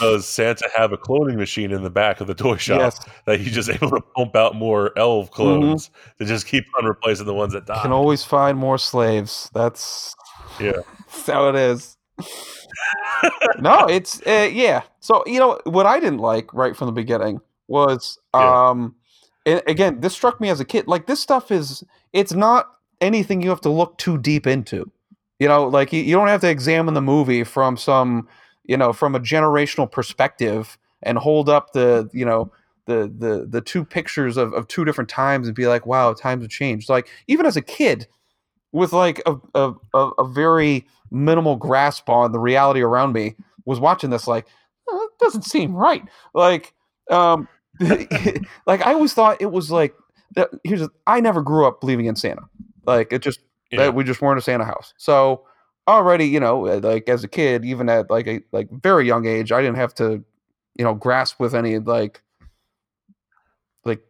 Does Santa have a cloning machine in the back of the toy shop Yes, that he's just able to pump out more elf clones to just keep on replacing the ones that die? You can always find more slaves. That's Yeah. that's how it is. no, it's uh, yeah. So you know what I didn't like right from the beginning was Yeah. um, and again this struck me as a kid. Like this stuff is it's not anything you have to look too deep into. You know, like you, you don't have to examine the movie from some you know from a generational perspective and hold up the you know the the the two pictures of, of two different times and be like wow times have changed. Like even as a kid with like a, a, a, very minimal grasp on the reality around me was watching this like "Oh, it doesn't seem right. Like um like i always thought it was like that- here's a, i never grew up believing in santa. Like it just Yeah. that we just weren't a santa house. So already you know uh, like as a kid even at like a like very young age i didn't have to you know grasp with any like like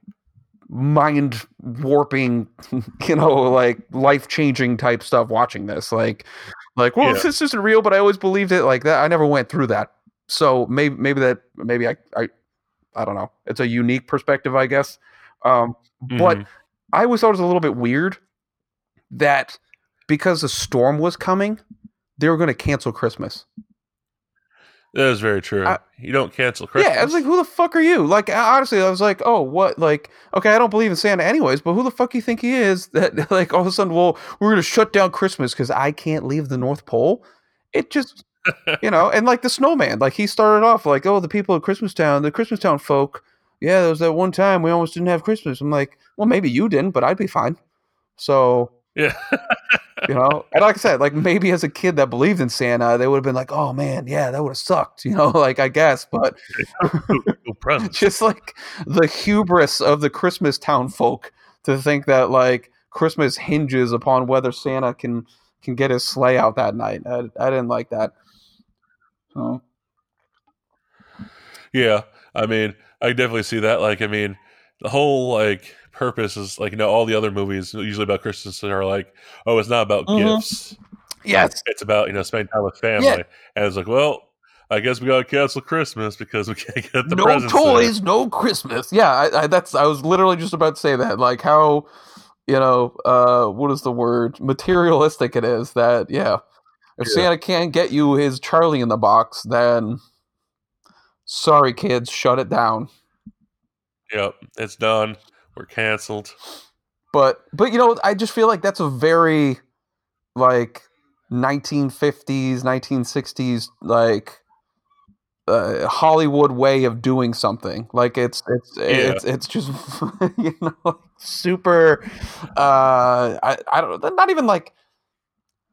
mind warping you know like life changing type stuff watching this like like well Yeah. this isn't real but i always believed it like that i never went through that so maybe maybe that maybe i i i don't know it's a unique perspective i guess um but Mhm. I always thought it was a little bit weird that because a storm was coming, they were going to cancel Christmas. that is very true. I- you don't cancel Christmas. Yeah, I was like, who the fuck are you? Like, honestly, I was like, oh, what? Like, okay, I don't believe in Santa anyways, but who the fuck you think he is? That like all of a sudden, well, we're going to shut down Christmas because I can't leave the North Pole. It just, you know, and like the snowman, like he started off like, oh, the people of Christmastown, the Christmastown folk. Yeah, there was that one time we almost didn't have Christmas. I'm like, well, maybe you didn't, but I'd be fine. So Yeah. You know, and like I said, like maybe as a kid that believed in Santa, they would have been like, "Oh man, yeah, that would have sucked," you know, like I guess, but just like the hubris of the Christmas town folk to think that like Christmas hinges upon whether Santa can can get his sleigh out that night. I, I didn't like that. So Yeah, I mean, I definitely see that. Like, I mean, the whole like purpose is like you know all the other movies usually about Christmas are like, oh, it's not about Mhm. gifts. yes, It's about you know spending time with family. Yeah. And it's like, well, I guess we gotta cancel Christmas because we can't get the no presents. there. toys, no Christmas. Yeah, I, I, that's I was literally just about to say that. Like how you know uh what is the word materialistic it is that yeah if Yeah. santa can't get you his charlie in the box then sorry kids shut it down Yep, it's done. We're canceled. but but you know i just feel like that's a very like 1950s 1960s like uh, hollywood way of doing something like it's it's it's it's just you know like super uh i i don't know, not even like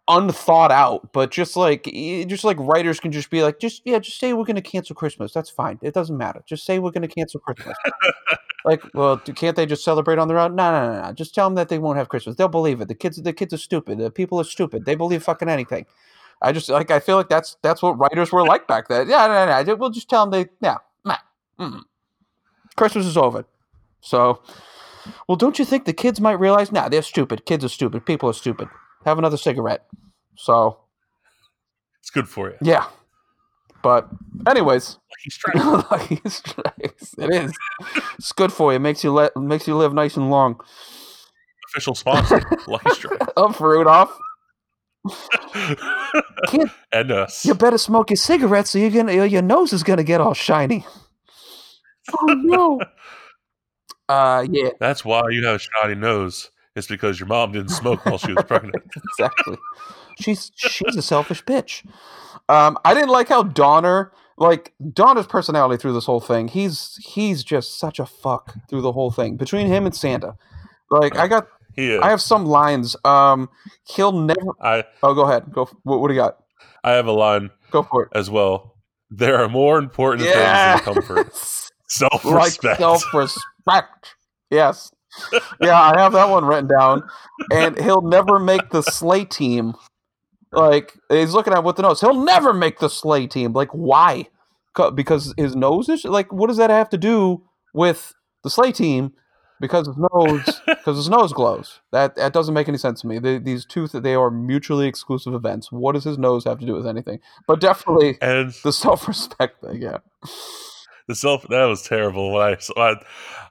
unthought out but just like just like writers can just be like just yeah just say we're going to cancel christmas that's fine it doesn't matter just say we're going to cancel christmas. Like well can't they just celebrate on their own? No no no no just tell them that they won't have christmas they'll believe it the kids the kids are stupid the people are stupid they believe fucking anything. I just like i feel like that's that's what writers were like back then yeah no no, no we'll just tell them they yeah nah, mm. christmas is over. So well don't you think the kids might realize nah they're stupid kids are stupid people are stupid have another cigarette so It's good for you. yeah but anyways Lucky strike. Lucky strikes. It is. It's good for you. Makes you let makes you live nice and long. Official sponsor. Lucky strike. Up for Rudolph. Kid, and us. you better smoke your cigarettes so you're gonna your- your nose is gonna get all shiny. Oh no. Uh yeah, That's why you have a shiny nose. It's because your mom didn't smoke while she was pregnant. exactly. She's she's a selfish bitch. Um, I didn't like how Donner, like Donner's personality through this whole thing. He's he's just such a fuck through the whole thing between him and Santa. Like I got, He is. I have some lines. Um, he'll never. I Oh, go ahead. Go. What, what do you got? I have a line Go for it. as well. There are more important Yeah. things than comfort. Self like self-respect. Yes. Yeah, I have that one written down. And he'll never make the sleigh team. Like he's looking at with the nose. He'll never make the sleigh team. Like why? Because his nose is like. What does that have to do with the sleigh team? Because his nose, because his nose glows. That that doesn't make any sense to me. They, these two, they are mutually exclusive events. What does his nose have to do with anything? But definitely and the self-respect thing. Yeah. The self that was terrible. When I, so I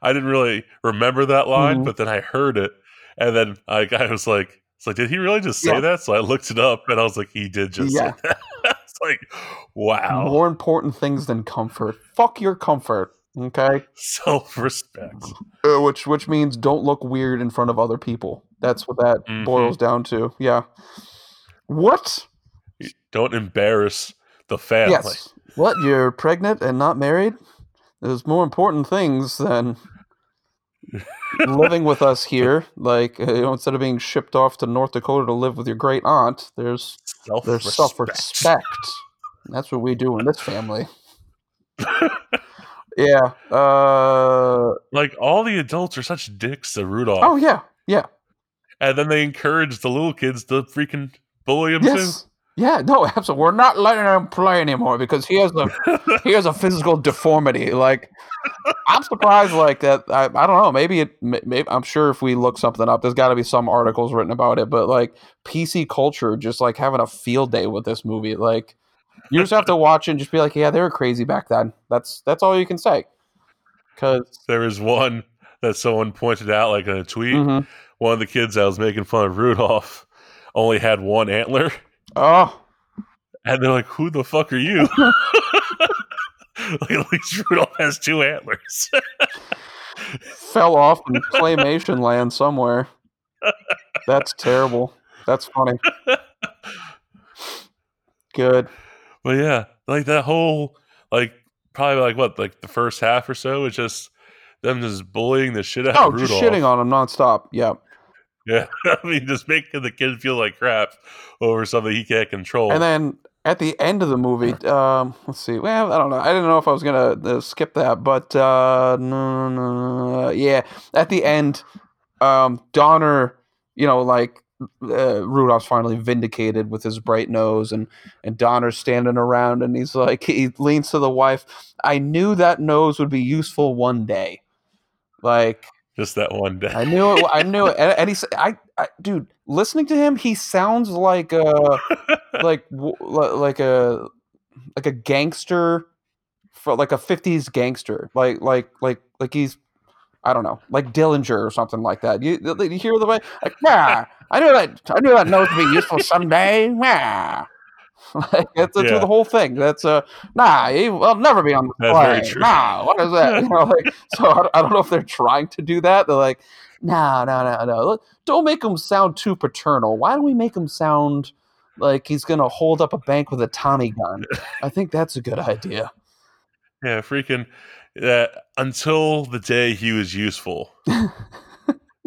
I didn't really remember that line, Mhm. but then I heard it, and then I, I was like, "It's like, did he really just say Yeah. that?" So I looked it up, and I was like, "He did just Yeah. say that." it's like, wow, more important things than comfort. Fuck your comfort, okay? self respect. Uh, which which means don't look weird in front of other people. That's what that Mhm. boils down to. Yeah. What? Don't embarrass the family. Yes. What? You're pregnant and not married? There's more important things than living with us here. Like, uh, you know, instead of being shipped off to North Dakota to live with your great aunt, there's Self there's self-respect. That's what we do in this family. Yeah. Uh. like all the adults are such dicks to Rudolph, Oh yeah. Yeah. and then they encourage the little kids to freaking bully him too. Yeah, no, absolutely. We're not letting him play anymore because he has a he has a physical deformity. Like, I'm surprised. Like that. I, I don't know. Maybe it. Maybe I'm sure if we look something up, there's got to be some articles written about it. But like PC culture, just like having a field day with this movie. Like, you just have to watch it and just be like, yeah, they were crazy back then. That's that's all you can say. Because there is one that someone pointed out, like in a tweet. Mhm. One of the kids that was making fun of Rudolph only had one antler, oh, and they're like, "Who the fuck are you?" like at least Rudolph has two antlers. fell off in claymation land somewhere. That's terrible. That's funny. Good. but yeah, like that whole like probably like what like the first half or so is just them just bullying the shit out Oh, of just shitting on him nonstop. Yeah. Yeah, I mean, just making the kid feel like crap over something he can't control. And then at the end of the movie, um, let's see. Well, I don't know. I didn't know if I was gonna uh, skip that, but uh, no, no, yeah. At the end, um, Donner, you know, like uh, Rudolph's finally vindicated with his bright nose, and and Donner's standing around, and he's like, he leans to the wife. I knew that nose would be useful one day. Like just that one day. I knew it. I knew it. And, and he's, I, I, dude, listening to him, he sounds like uh, a, like, like a, like a gangster, for like a '50s gangster, like, like, like, like he's, I don't know, like Dillinger or something like that. You, you hear the way, like, yeah, I knew that, I knew that note would be useful someday. Yeah. like that's, that's yeah. the whole thing. That's uh nah, he will never be on the that's play. Nah, what is that? you know, like so I, I, don't know if they're trying to do that. They're like, no, no, no, no. Don't make him sound too paternal. Why don't we make him sound like he's gonna hold up a bank with a Tommy gun? I think that's a good idea. Yeah, freaking uh, until the day he was useful.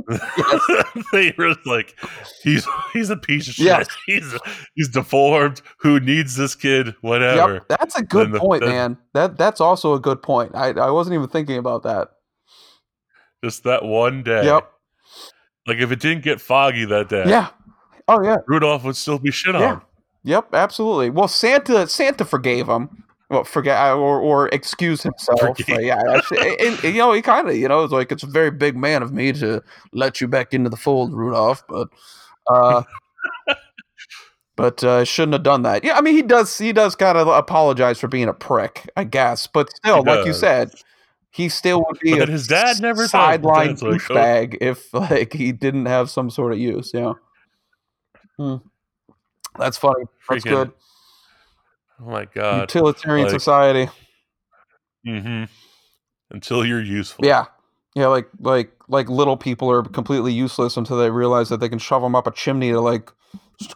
they were like, he's he's a piece of shit. Yes. He's he's deformed. Who needs this kid? Whatever. Yep, that's a good the, point, the, man. That that's also a good point. I I wasn't even thinking about that. Just that one day. Yep. Like if it didn't get foggy that day. Yeah. Oh yeah. Rudolph would still be shit yeah. on. Yep, absolutely. Well, Santa Santa forgave him well, forget uh, or or excuse himself. yeah, actually, and, you know, he kind of, you know, it's like it's a very big man of me to let you back into the fold, Rudolph. But, uh, but uh, shouldn't have done that. Yeah, I mean, he does. He does kind of apologize for being a prick, I guess. But still, like you said, he still would be. But his dad never sideline douchebag like, oh. if like he didn't have some sort of use. Yeah. Hmm. That's funny. That's good. Oh my god. Utilitarian like, society. Mm-hmm. Until you're useful. Yeah. Yeah, like like like little people are completely useless until they realize that they can shove them up a chimney to like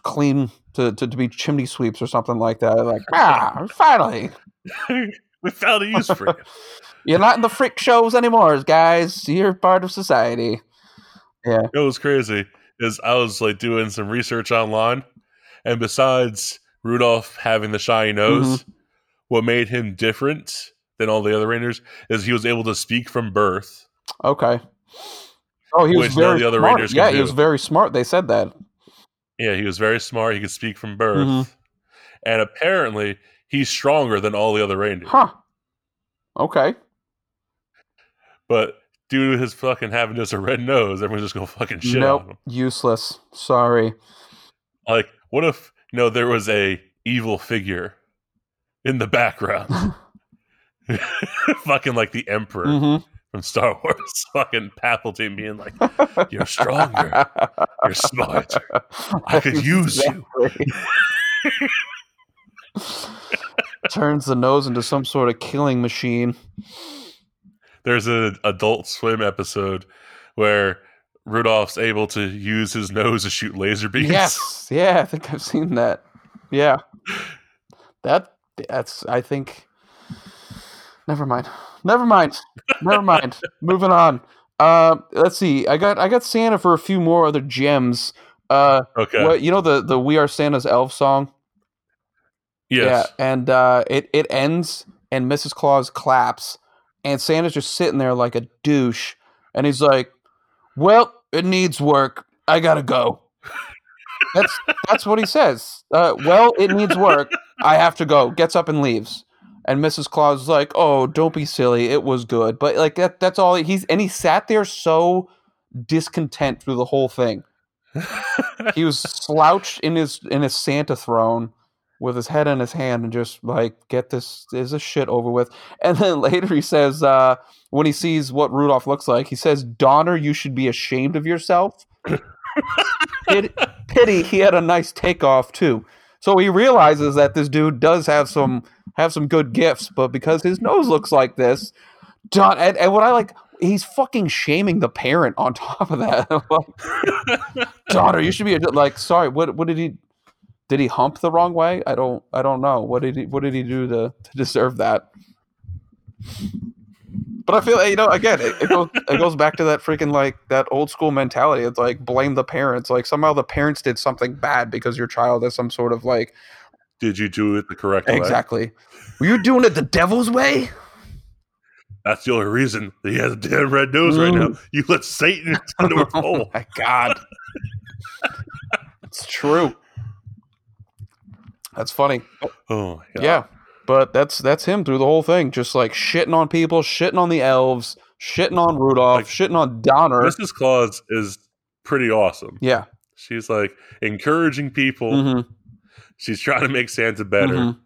clean to, to, to be chimney sweeps or something like that. Like, ah, finally. we found a use for you. You're not in the freak shows anymore, guys. You're part of society. Yeah. It was crazy. Is I was like doing some research online, and besides Rudolph having the shiny nose, mm-hmm. what made him different than all the other Rangers is he was able to speak from birth. Okay. Oh, he was very the other smart. Yeah, he was very smart. They said that. Yeah, he was very smart. He could speak from birth, mm-hmm. and apparently he's stronger than all the other Rangers. Huh. Okay. But due to his fucking having just a red nose, everyone's just gonna fucking shit nope, on him. Useless. Sorry. Like, what if know, there was a evil figure in the background. fucking like the Emperor mm-hmm. from Star Wars. Fucking Palpatine being like, You're stronger. You're smarter. I could use you. Turns the nose into some sort of killing machine. There's an adult swim episode where Rudolph's able to use his nose to shoot laser beams. Yes, yeah, I think I've seen that. Yeah, that that's I think. Never mind. Never mind. Never mind. Moving on. Uh, let's see. I got I got Santa for a few more other gems. Uh, okay. What, you know the the We Are Santa's Elf song. Yes. Yeah, and uh, it it ends and Mrs. Claus claps, and Santa's just sitting there like a douche, and he's like, "Well, it needs work. I gotta go. That's that's what he says. Uh, well, it needs work. I have to go. Gets up and leaves. And Mrs. Claus is like, "Oh, don't be silly. It was good." But like that that's all he's and he sat there so discontent through the whole thing. he was slouched in his in his Santa throne with his head in his hand and just like get this is a shit over with. And then later he says, uh, when he sees what Rudolph looks like, he says, Donner, you should be ashamed of yourself. pity, pity he had a nice takeoff too. So he realizes that this dude does have some have some good gifts, but because his nose looks like this, Don and, and what I like, he's fucking shaming the parent on top of that. Daughter, you should be like, sorry, what what did he did he hump the wrong way? I don't I don't know. What did he what did he do to, to deserve that? But I feel you know again it, it goes it goes back to that freaking like that old school mentality. It's like blame the parents. Like somehow the parents did something bad because your child has some sort of like Did you do it the correct way? exactly. Were you doing it the devil's way? That's the only reason that he has a damn red nose right now. Mm. You let Satan into the North oh my god, it's true. That's funny. Oh, Yeah, but that's that's him through the whole thing, just like shitting on people, shitting on the elves, shitting on Rudolph, Like, shitting on Donner. Mrs. Claus is pretty awesome. yeah. She's like encouraging people. hmm She's trying to make Santa better. Mhm.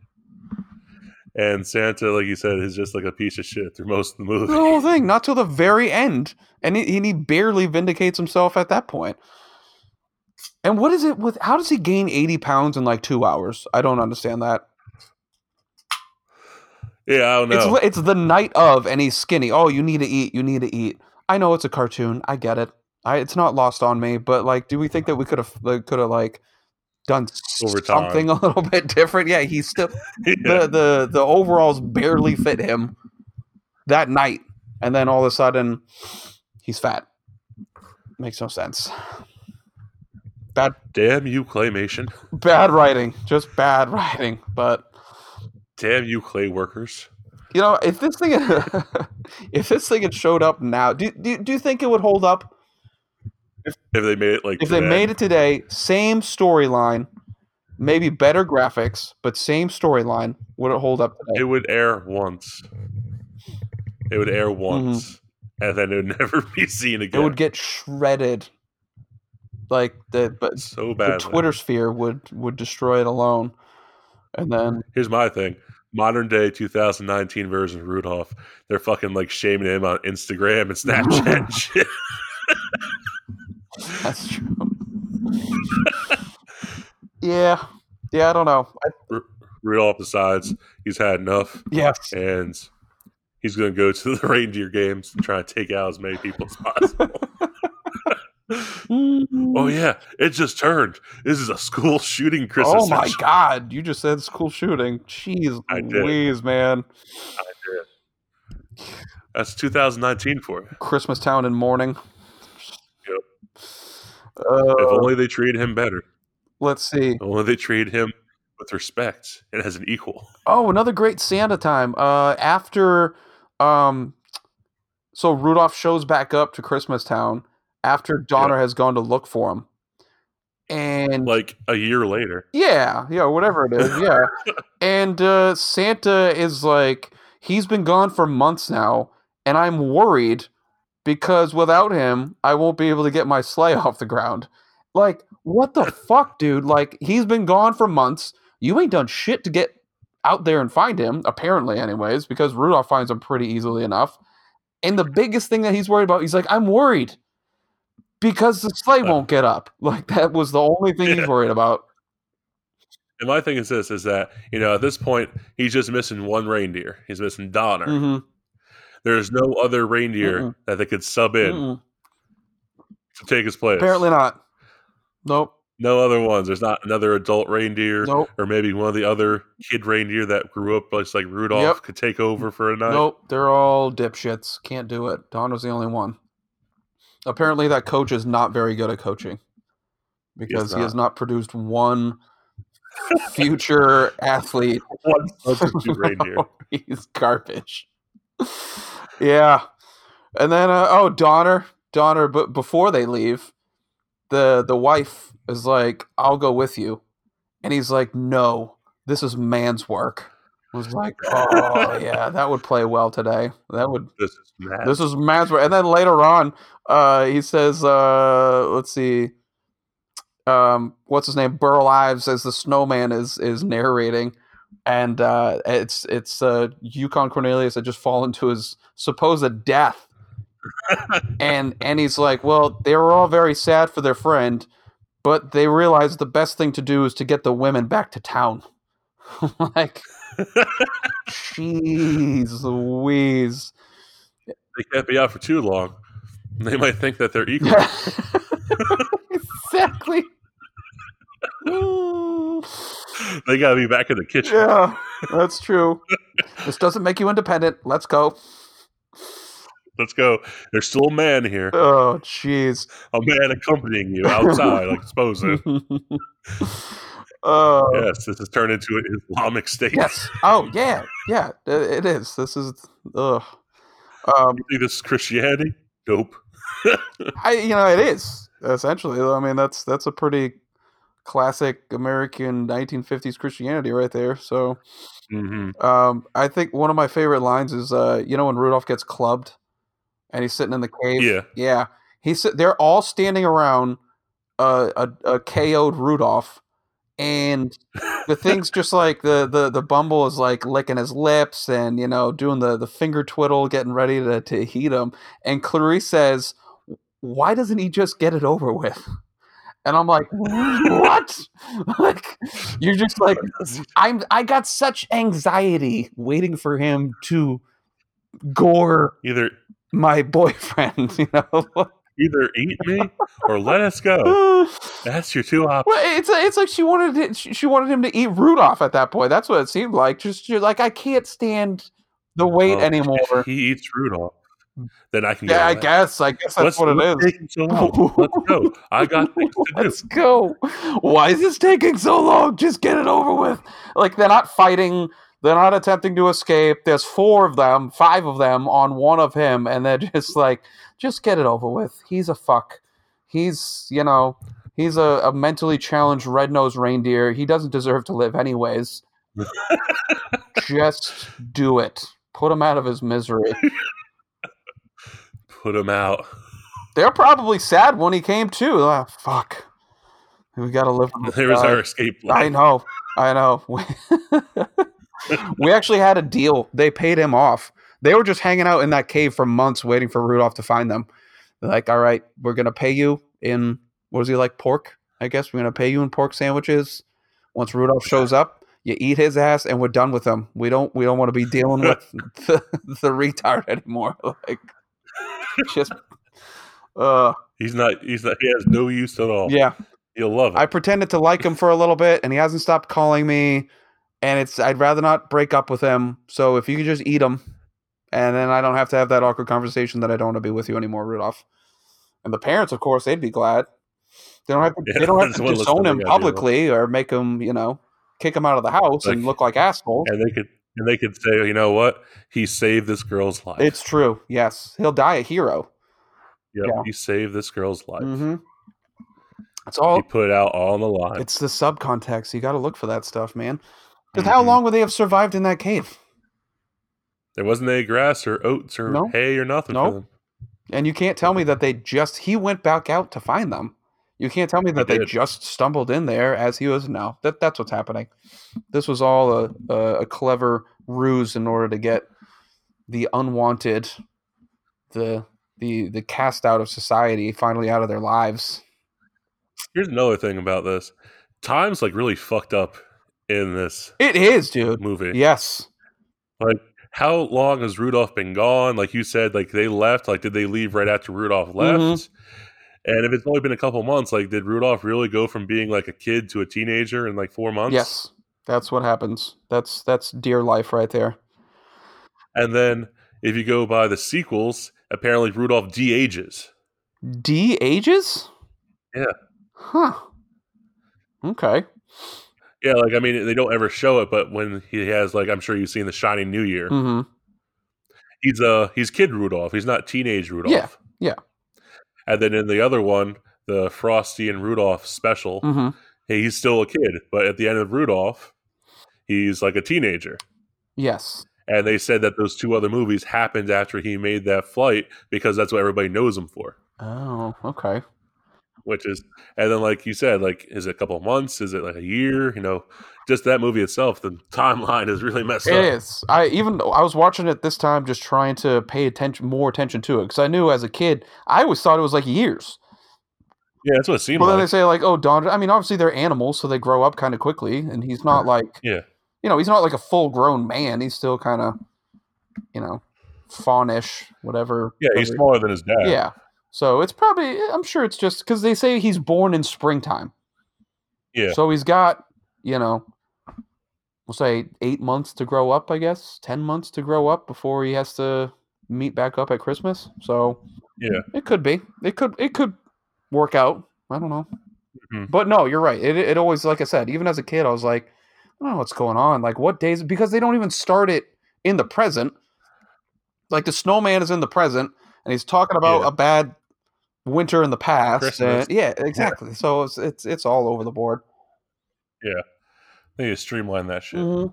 And Santa, like you said, is just like a piece of shit through most of the movie. The whole thing, not till the very end, and he, and he barely vindicates himself at that point. And what is it with? How does he gain eighty pounds in like two hours? I don't understand that. Yeah, I don't know. It's it's the night of, and he's skinny. Oh, you need to eat. You need to eat. I know it's a cartoon. I get it. I, it's not lost on me. But like, do we think that we could have could have like done Over time. something a little bit different? Yeah, he's still Yeah. the the the overalls barely fit him that night, and then all of a sudden he's fat. Makes no sense. Bad Damn you, claymation. bad writing, just bad writing. But Damn you, clay workers. you know, if this thing if this thing had showed up now, do do, do you think it would hold up? If they made it like If they made it today, same storyline, maybe better graphics, but same storyline, would it hold up today? it would air once. It would air once. And then it would never be seen Mm-hmm. It would get shredded. Like the but so the. Twitter sphere would would destroy it alone. And then Here's my thing. Modern day 2019 version of Rudolph, they're fucking like shaming him on Instagram and Snapchat and shit. that's true. yeah. Yeah, I don't know. I, Rudolph decides he's had enough yes. and he's going to go to the reindeer games and try to take out as many people as possible. Oh, yeah. It just turned. This is a school shooting Christmas. Oh my god, you just said school shooting. Jeez I did. Louise, man. I did. That's 2019 for you. Christmas Town in mourning. Yep. Uh, If only they treated him better. let's see. If only they treated him with respect and as an equal. Oh, another great Santa time. Uh, after, um, so Rudolph shows back up to Christmas Town after Donner has gone to look for him, and Like a year later. yeah, yeah, whatever it is, yeah. and uh, Santa is like, he's been gone for months now, and I'm worried because without him, I won't be able to get my sleigh off the ground. Like, what the fuck, dude? Like, he's been gone for months. You ain't done shit to get out there and find him, apparently, anyways, because Rudolph finds him pretty easily enough. And the biggest thing that he's worried about, he's like, I'm worried because the sleigh won't get up. Like, that was the only thing he's worried about. And my thing is this: is that you know at this point he's just missing one reindeer. He's missing Donner. hmm There's no other reindeer Mm-mm. that they could sub in Mm-mm. to take his place. Apparently not. Nope. no other ones. There's not another adult reindeer, Nope. or maybe one of the other kid reindeer that grew up just like Rudolph Yep. could take over for a night. Nope. They're all dipshits. Can't do it. Don was the only one. Apparently, that coach is not very good at coaching because he has not produced one future athlete. One substitute reindeer. He's garbage. yeah. And then, uh, oh, Donner. Donner, but before they leave, the the wife is like, "I'll go with you," and he's like, "No, this is man's work." I was like, "Oh yeah, that would play well today. That would This is mad. this is man's work." And then later on, uh, he says, uh, "Let's see, um, what's his name? Burl Ives as the snowman is is narrating." And uh, it's it's uh, Yukon Cornelius had just fallen to his supposed death, and and he's like, well, they were all very sad for their friend, but they realized the best thing to do is to get the women back to town. like, jeez Louise. they can't be out for too long. They might think that they're equal. exactly. They gotta be back in the kitchen. yeah, that's true. this doesn't make you independent. Let's go. Let's go. There's still a man here, Oh, jeez. a man accompanying you outside, like supposed. uh, Yes, this has turned into an Islamic state. yes. Oh, yeah. Yeah, it is. This is. Ugh. Um, You think this is Christianity? Nope. I, you know, it is essentially. I mean, that's that's a pretty classic American 1950s Christianity right there. So, hmm um, I think one of my favorite lines is, uh, you know, when Rudolph gets clubbed and he's sitting in the cave. Yeah. Yeah. He's they're all standing around a, a, a KO'd Rudolph, and the thing's just like the, the the Bumble is like licking his lips and you know doing the the finger twiddle, getting ready to to heat him. And Clarice says, "Why doesn't he just get it over with?" And I'm like, "What? like you're just like I'm I got such anxiety waiting for him to gore Either my boyfriend, you know." Either eat me or let us go. That's your two options. Well, it's it's like she wanted it, she wanted him to eat Rudolph at that point. That's what it seemed like. Just you're like I can't stand the weight Well, oh, anymore. If he eats Rudolph, then I can. Yeah, I guess. I guess that's Let's, what it is. so? Let's go. I got things to do. Let's go. Why is this taking so long? Just get it over with. Like they're not fighting. They're not attempting to escape. There's four of them, five of them on one of him, and they're just like, just get it over with. He's a fuck. He's, you know, he's a, a mentally challenged red nosed reindeer. He doesn't deserve to live, anyways. just do it. Put him out of his misery. Put him out. They're probably sad when he came too. Ah, fuck. We gotta live. There was our escape Plan. I know. I know. we actually had a deal. They paid him off. They were just hanging out in that cave for months waiting for Rudolph to find them. They're like, all right, we're going to pay you in, what was he like, pork? I guess we're going to pay you in pork sandwiches. Once Rudolph shows up, you eat his ass and we're done with him. We don't we don't want to be dealing with the, the retard anymore. Like just uh He's not. He's not. He has no use at all. yeah. You'll love it. I pretended to like him for a little bit, and he hasn't stopped calling me. And it's I'd rather not break up with him. So if you could just eat him, and then I don't have to have that awkward conversation that I don't want to be with you anymore, Rudolph. And the parents, of course, they'd be glad. They don't have to. Yeah, they don't have to disown him publicly or make him, you know, kick him out of the house and look like assholes. and they could. And they could say, you know what? He saved this girl's life. It's true. Yes, he'll die a hero. Yep, yeah. He saved this girl's life. hmm It's all. He put out all on the line. It's the subcontext. You got to look for that stuff, man. Because Mhm. how long would they have survived in that cave? There wasn't any grass or oats or hay or nothing Nope. for them. And you can't tell me that they just he went back out to find them. You can't tell me that they just stumbled in there as he was. No, that that's what's happening. This was all a, a a clever ruse in order to get the unwanted, the the the cast out of society finally out of their lives. Here's another thing about this. Time's like really fucked up in this It is, dude. movie. Yes. Like, how long has Rudolph been gone? Like you said, like they left. Like, did they leave right after Rudolph left? Mhm. And if it's only been a couple months, like, did Rudolph really go from being like a kid to a teenager in like four months? Yes. That's what happens. That's that's dear life right there. And then if you go by the sequels, apparently Rudolph de-ages. D ages? Yeah. Huh. Okay. Yeah, like I mean, they don't ever show it, but when he has like, I'm sure you've seen the Shining New Year. hmm He's uh he's kid Rudolph. He's not teenage Rudolph. yeah. yeah. And then in the other one, the Frosty and Rudolph special, hmm hey, he's still a kid, but at the end of Rudolph, he's like a teenager. Yes. And they said that those two other movies happened after he made that flight because that's what everybody knows him for. Oh, okay. Which is, and then like you said, like is it a couple of months? Is it like a year? You know, just that movie itself, the timeline is really messed It up. is. I even I was watching it this time, just trying to pay attention, more attention to it, because I knew as a kid, I always thought it was like years. Yeah, that's what it seemed Well, then like. they say like, oh, Don. I mean, obviously they're animals, so they grow up kind of quickly, and he's not like, Yeah. you know, he's not like a full grown man. He's still kind of, you know, fawnish, whatever. Yeah, he's whatever- smaller than his dad. Yeah. So it's probably, I'm sure it's just because they say he's born in springtime. Yeah. So he's got, you know, we'll say eight months to grow up, I guess, 10 months to grow up before he has to meet back up at Christmas. So Yeah. it could be. It could it could work out. I don't know. Mhm. But no, you're right. It it always like I said, even as a kid, I was like, I don't know what's going on. Like what days because they don't even start it in the present. Like the snowman is in the present and he's talking about Yeah. a bad winter in the past. Christmas. And, yeah, exactly. So it's it's it's all over the board. Yeah, they need to streamline that shit. Mhm.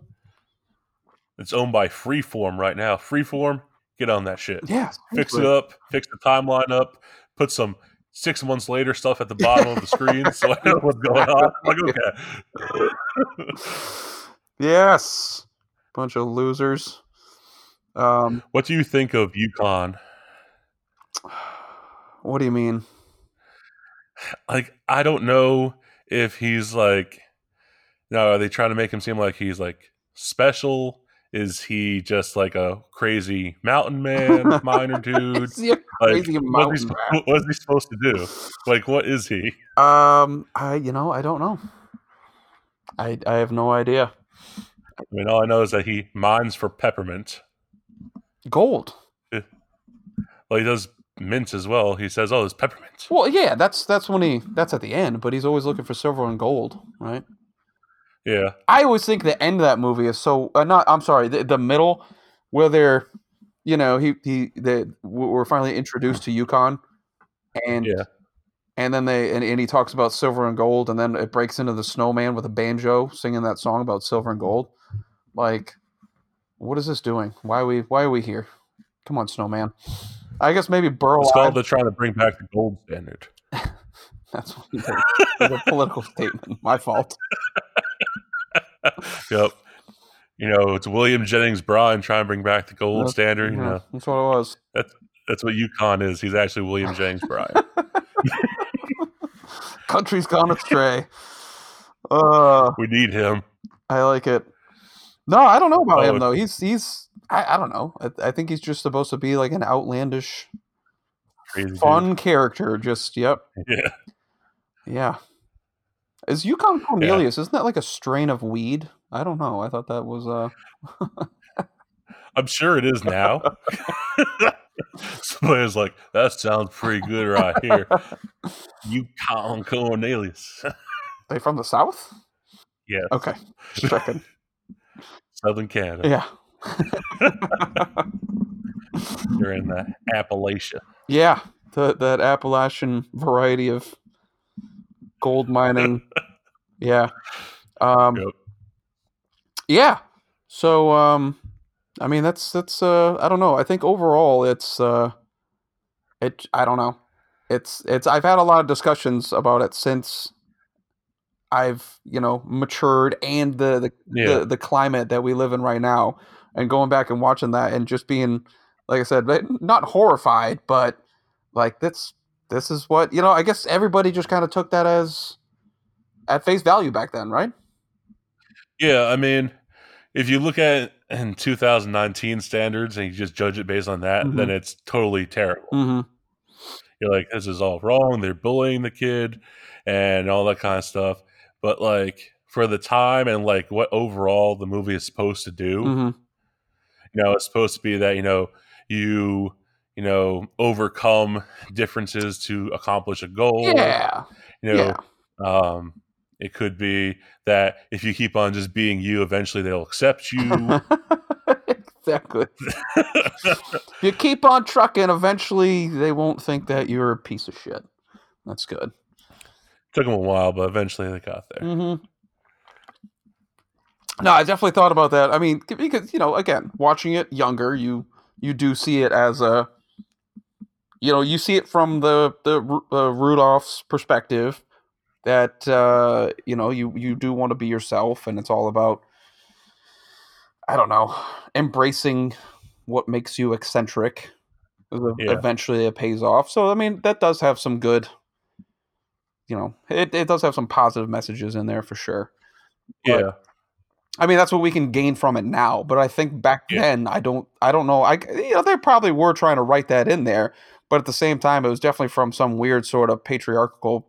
It's owned by Freeform right now. Freeform, get on that shit. Yeah. Fix it up, fix the timeline up, put some six months later stuff at the bottom of the screen so I know what's going on. I'm like, okay. Yes. Bunch of losers. Um, What do you think of Yukon? what do you mean? Like, I don't know if he's like, no, are they trying to make him seem like he's like special? Is he just like a crazy mountain man, miner dude? Is he a Like, crazy what's he, mountain man? what is he supposed to do? Like, what is he? Um, I you know I don't know. I I have no idea. I mean, all I know is that he mines for peppermint. Gold. Well, he does mint as well. He says, "Oh, it's peppermint." Well, yeah, that's that's when he that's at the end, but he's always looking for silver and gold, right? Yeah, I always think the end of that movie is so uh, not. I'm sorry, the, the middle where they're, you know, he he they we're finally introduced to Yukon, and Yeah. and then they and, and he talks about silver and gold, and then it breaks into the snowman with a banjo singing that song about silver and gold. Like, what is this doing? Why are we why are we here? Come on, snowman. I guess maybe Burl. it's called they're trying to bring back the gold standard. That's what he did. It was a political statement. My fault. Yep. You know, it's William Jennings Bryan trying to bring back the gold That's- standard. You know, that's what it was. that's that's what Yukon is. He's actually William Jennings Bryan. Country's gone astray. Uh, we need him. I like it. No, I don't know about Oh, him though. He's he's I, I don't know. I, I think he's just supposed to be like an outlandish, Crazy dude. fun character. Just yep, Yeah. yeah. Is Yukon Cornelius? Isn't that like a strain of weed? I don't know. I thought that was uh. I'm sure it is now. Somebody's like, that sounds pretty good right here. Yukon Cornelius. They from the south? Yeah. Okay, just checking. Southern Canada. Yeah, They're in the Appalachia. yeah. The, that Appalachian variety of gold mining. yeah. Um, Yep. Yeah. So um I mean that's that's uh I don't know. I think overall it's uh it I don't know. It's it's I've had a lot of discussions about it since I've, you know, matured and the the, Yeah. the the climate that we live in right now and going back and watching that and just being like I said, not horrified, but like that's this is what, you know, I guess everybody just kind of took that as at face value back then, right? Yeah, I mean, if you look at it in 2019 standards and you just judge it based on that, Mhm. then it's totally terrible. Mhm. You're like, this is all wrong. They're bullying the kid and all that kind of stuff. But like for the time and like what overall the movie is supposed to do, Mhm. You know, it's supposed to be that, you know, you, you know, overcome differences to accomplish a goal. Yeah. You know, yeah. um, it could be that if you keep on just being you, eventually they'll accept you. exactly. You keep on trucking, eventually they won't think that you're a piece of shit. That's good. Took them a while, but eventually they got there. Mm-hmm. No, I definitely thought about that. I mean, because you know, again, watching it younger, you you do see it as a, you know, you see it from the the uh, Rudolph's perspective that uh, you know you you do want to be yourself, and it's all about, I don't know, embracing what makes you eccentric. Yeah. Eventually, it pays off. So, I mean, that does have some good. You know, it, it does have some positive messages in there for sure. But- Yeah. I mean, that's what we can gain from it now. But I think back Yeah. then, I don't, I don't know. I, you know, they probably were trying to write that in there, but at the same time, it was definitely from some weird sort of patriarchal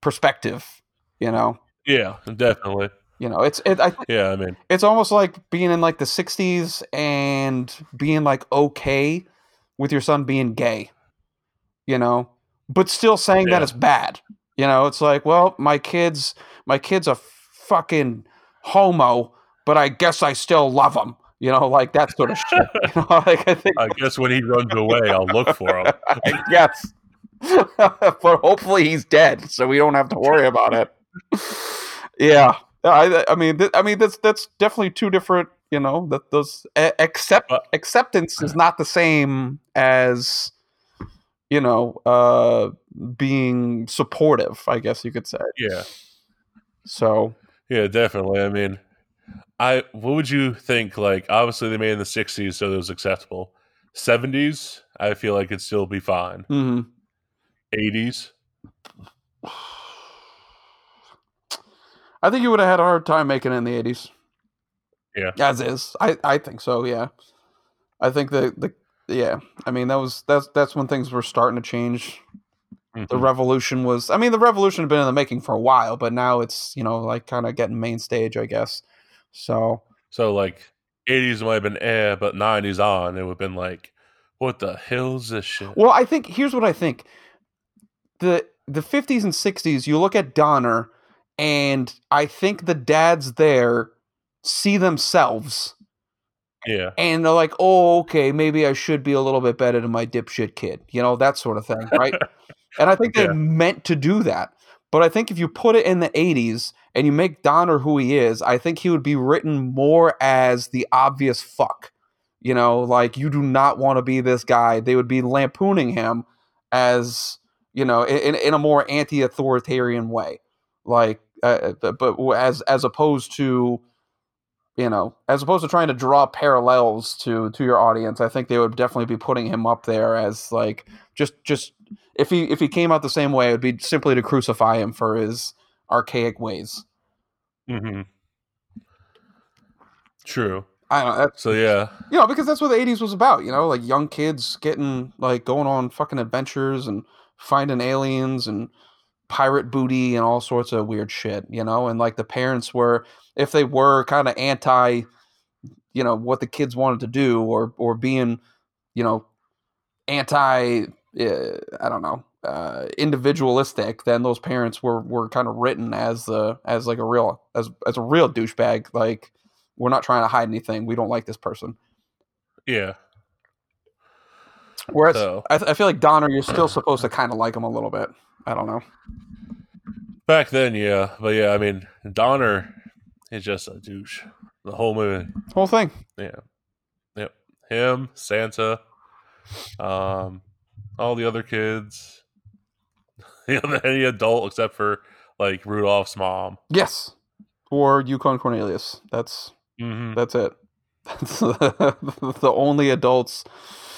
perspective. You know, Yeah, definitely. You know, it's it. I think Yeah, I mean, it's almost like being in like the '60s and being like okay with your son being gay. You know, but still saying that it's bad. You know, it's like, well, my kids, my kid's a fucking homo, but I guess I still love him. You know, like that sort of shit. You know, like I think I guess when he runs away, I'll look for him. Guess. but hopefully he's dead, so we don't have to worry about it. yeah, I, I mean, th- I mean, that's that's definitely two different. You know, that those accept acceptance is not the same as you know uh being supportive. I guess you could say. Yeah, So yeah, definitely. I mean, I what would you think? Like, obviously they made it in the '60s, so it was acceptable. '70s, I feel like it'd still be fine. mhm. '80s, I think you would have had a hard time making it in the eighties. Yeah. as is. I I think so. Yeah, I think the the yeah. I mean that was that's that's when things were starting to change. The Mhm. revolution was. I mean the revolution had been in the making for a while, but now it's you know like kind of getting main stage, I guess. So so like '80s might have been air, but '90s on, it would have been like, what the hell's this shit? Well, I think here's what I think. The the 50s and 60s, you look at Donner and I think the dads there see themselves Yeah, and they're like, "Oh, okay, maybe I should be a little bit better than my dipshit kid." You know, that sort of thing, right? and I think they Yeah. meant to do that. But I think if you put it in the 80s and you make Donner who he is, I think he would be written more as the obvious fuck. You know, like you do not want to be this guy. They would be lampooning him as, you know, in, in a more anti-authoritarian way. Like uh, but as as opposed to you know, as opposed to trying to draw parallels to to your audience, I think they would definitely be putting him up there as like just just if he if he came out the same way, it would be simply to crucify him for his archaic ways. hmm true. I don't know, So yeah, you know, because that's what the '80s was about. You know, like young kids getting like going on fucking adventures and finding aliens and pirate booty and all sorts of weird shit. You know, and like the parents were, if they were kind of anti, you know, what the kids wanted to do, or or being, you know, anti, uh, I don't know, uh, individualistic, then those parents were were kind of written as the as like a real as as a real douchebag. Like we're not trying to hide anything. We don't like this person. yeah, Whereas So- I, th- I feel like Donner, you're still supposed to kind of like him a little bit. I don't know. back then, yeah, but yeah, I mean, Donner is just a douche. The whole movie, Whole thing. yeah, yep, him, Santa, um, all the other kids, any adult except for like Rudolph's mom. Yes. Or Yukon Cornelius. That's hmm that's it. That's the only adults.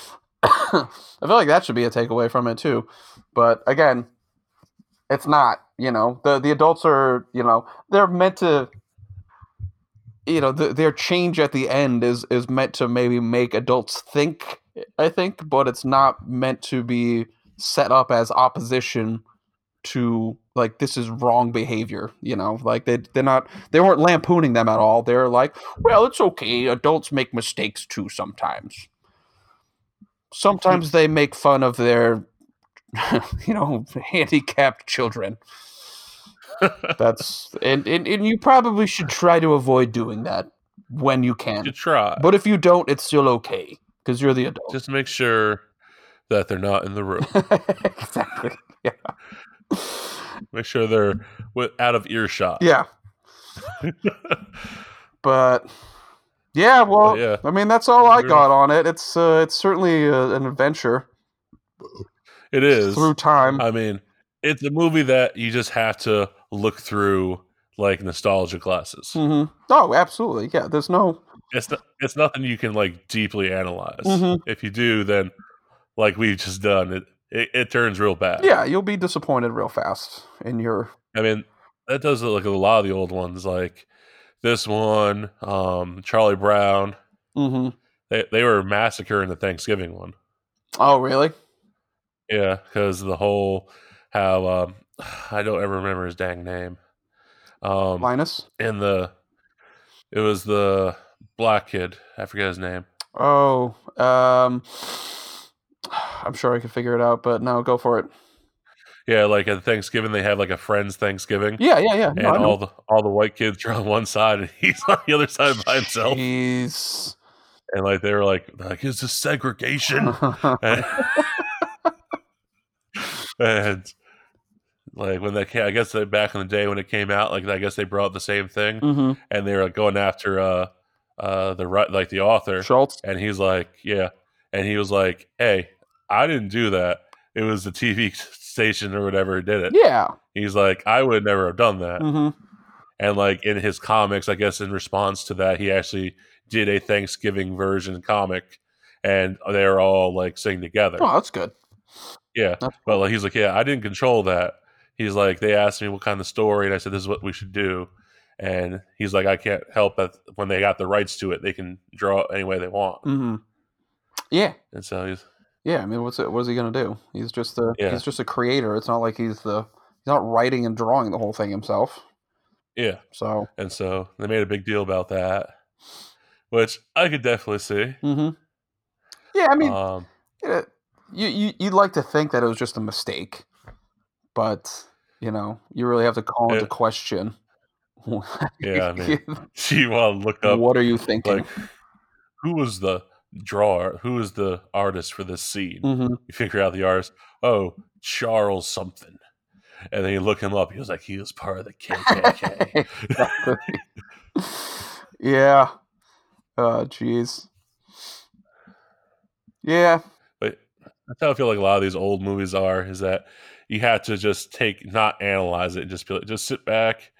I feel like that should be a takeaway from it too. But again, it's not. You know, the the adults are. You know, they're meant to. You know, the, their change at the end is is meant to maybe make adults think. I think, but it's not meant to be set up as opposition to like this is wrong behavior you know? Like they they're not they weren't lampooning them at all. They're like well it's okay. Adults make mistakes too sometimes. Sometimes they make fun of their you know handicapped children. That's and, and and you probably should try to avoid doing that when you can. You try, but if you don't it's still okay because you're the adult just make sure that they're not in the room. exactly yeah make sure they're out of earshot. yeah but yeah well But yeah. i mean that's all i got on it it's uh, it's certainly uh, an adventure It is. through time I mean, it's a movie that you just have to look through like nostalgia glasses. hmm oh absolutely yeah there's no It's not, it's nothing you can like deeply analyze. Mhm. If you do, then like we've just done, it it, it turns real bad. yeah you'll be disappointed real fast in your I mean, that does look like a lot of the old ones, like this one, um, Charlie Brown. Mm-hmm. They they were massacring the Thanksgiving one. oh really Yeah, because the whole how um, I don't ever remember his dang name. Um, Linus. and the it was the black kid. I forget his name. Oh, um, I'm sure I could figure it out, but no, go for it. Yeah, like at Thanksgiving they have like a friends Thanksgiving, Yeah, yeah, yeah. and No, I all the all the white kids are on one side and he's on the other side by himself. Jeez. And like they were like, like is this segregation? and, and, like when that came, I guess back in the day when it came out, like I guess they brought the same thing, hmm and they were like, going after uh uh the right like the author, Schulz. and he's like, yeah, and he was like, hey, I didn't do that. It was the TV station or whatever did it. Yeah. He's like, I would never have done that. hmm And like in his comics, I guess in response to that, he actually did a Thanksgiving version comic, and they're all like sing together. Oh, that's good. Yeah, That's but like he's like, yeah, I didn't control that. He's like, they asked me what kind of story, and I said, this is what we should do. And he's like, I can't help it when they got the rights to it, they can draw it any way they want. hmm Yeah. And so he's Yeah. I mean, what's it? What is he gonna do? He's just a Yeah. he's just a creator. It's not like he's the he's not writing and drawing the whole thing himself. yeah, So. and so they made a big deal about that, which I could definitely see. hmm Yeah. I mean, um, Yeah, you, you you'd like to think that it was just a mistake, but you know you really have to call into Yeah. question. Yeah, I mean, she want to look up what are you thinking? like who was the drawer, who was the artist for this scene. hmm You figure out the artist. Oh, Charles something, and then you look him up. He was like he was part of the KKK. Yeah. Oh, jeez. Yeah. but that's how I feel like a lot of these old movies are. Is that you have to just take, not analyze it, and just be like, just sit back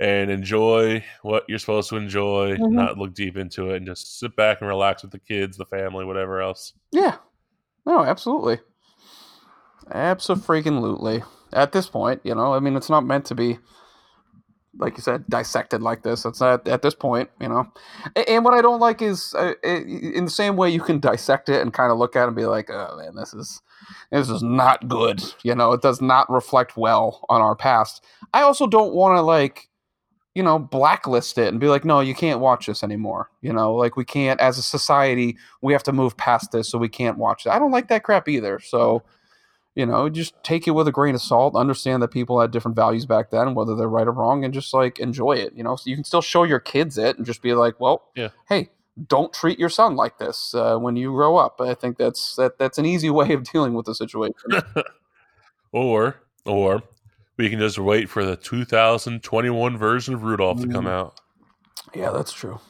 and enjoy what you're supposed to enjoy, Mhm. not look deep into it, and just sit back and relax with the kids, the family, whatever else. Yeah. No, absolutely. Absolutely. At this point, you know, I mean, it's not meant to be, like you said, dissected like this. It's not at this point, you know. And what I don't like is, uh, in the same way you can dissect it and kind of look at it and be like, oh man, this is this is not good. You know, it does not reflect well on our past. I also don't want to like, you know, blacklist it and be like, no, you can't watch this anymore. You know, like we can't, as a society, we have to move past this, so we can't watch it. I don't like that crap either. So, you know, just take it with a grain of salt. Understand that people had different values back then, whether they're right or wrong, and just like enjoy it. You know, so you can still show your kids it and just be like, well, Yeah. hey, don't treat your son like this uh, when you grow up. I think that's that that's an easy way of dealing with the situation. or, or we can just wait for the 2021 version of Rudolph to come Mm. out. yeah, that's true.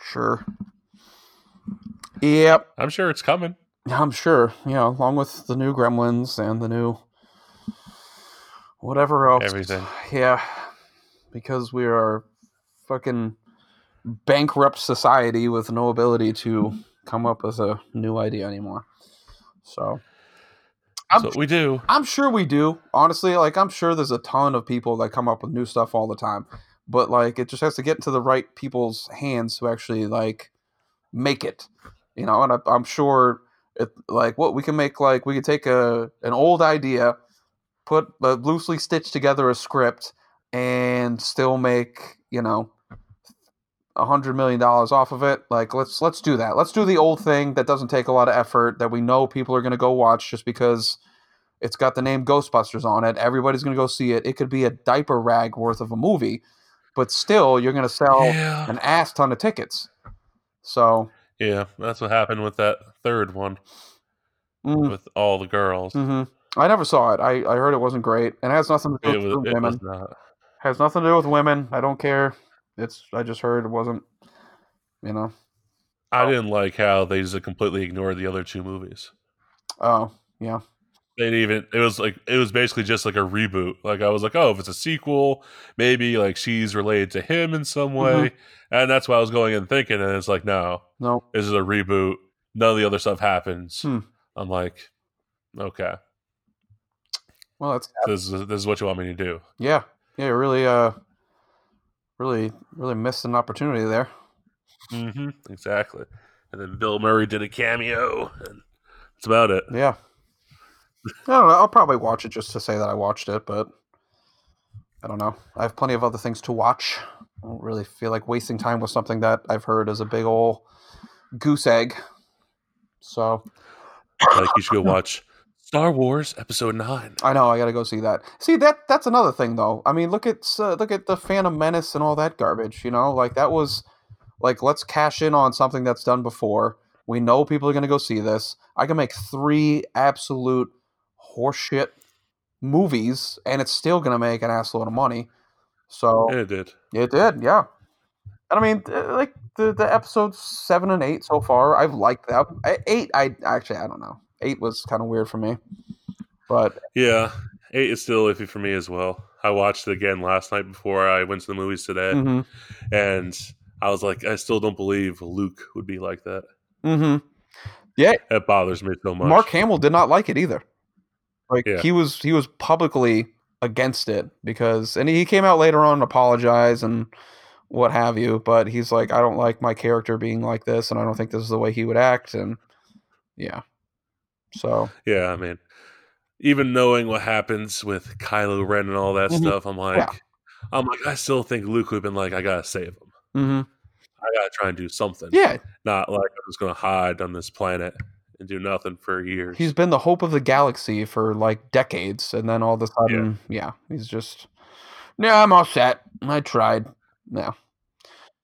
Sure. Yep. I'm sure it's coming. I'm sure, Yeah, along with the new Gremlins and the new whatever else. Everything. Yeah. Because we are fucking bankrupt society with no ability to come up with a new idea anymore. So I'm, we do. I'm sure we do. Honestly, like I'm sure there's a ton of people that come up with new stuff all the time. But like it just has to get into the right people's hands to actually like make it. You know, and I, I'm sure it like what we can make like we could take a an old idea, put uh, loosely stitch together a script, and still make you know a hundred million dollars off of it. Like let's let's do that. Let's do the old thing that doesn't take a lot of effort that we know people are going to go watch just because it's got the name Ghostbusters on it. Everybody's going to go see it. It could be a diaper rag worth of a movie, but still you're going to sell Yeah. an ass ton of tickets. So Yeah, that's what happened with that third one mm, with all the girls. hmm I never saw it. I, I heard it wasn't great, and it has nothing to do It with was, it women. has nothing to do with women. I don't care. It's I just heard it wasn't. You know. I didn't like how they just completely ignored the other two movies. Oh yeah. They didn't even. It was like it was basically just like a reboot. Like I was like, oh, if it's a sequel, maybe like she's related to him in some way, and that's why I was going in thinking. And it's like, no, No. this is a reboot. None of the other stuff happens. Hmm. I'm like, okay, Well, that's this is this is what you want me to do. yeah. Yeah. Really. Uh. Really. Really missed an opportunity there. hmm Exactly. And then Bill Murray did a cameo, and that's about it. Yeah. I don't know. I'll probably watch it just to say that I watched it, but I don't know. I have plenty of other things to watch. I don't really feel like wasting time with something that I've heard is a big old goose egg. So Like you should go watch Star Wars Episode Nine. I know I got to go see that. See that that's another thing though. I mean, look at uh, look at the Phantom Menace and all that garbage. You know, like that was like let's cash in on something that's done before. We know people are going to go see this. I can make three absolute horseshit movies, and it's still going to make an assload of money. So Yeah, it did. it did, yeah. And I mean, like the the episodes seven and eight so far, I've liked them. Eight, I actually I don't know. Eight was kind of weird for me, but Yeah, eight is still iffy for me as well. I watched it again last night before I went to the movies today, mhm. and I was like, I still don't believe Luke would be like that. Mm-hmm. Yeah, it bothers me so much. Mark Hamill did not like it either. Like Yeah. he was he was publicly against it because and he came out later on and apologized and what have you, but he's like, I don't like my character being like this and I don't think this is the way he would act and yeah. So Yeah, I mean, even knowing what happens with Kylo Ren and all that Mhm. stuff, I'm like, Yeah. I'm like, I still think Luke would have been like, I gotta save him. hmm I gotta try and do something. yeah, Not like I'm just gonna hide on this planet and do nothing for years. he's been the hope of the galaxy for like decades and then all of a sudden, yeah, he's just Yeah, I'm all set. I tried. Yeah.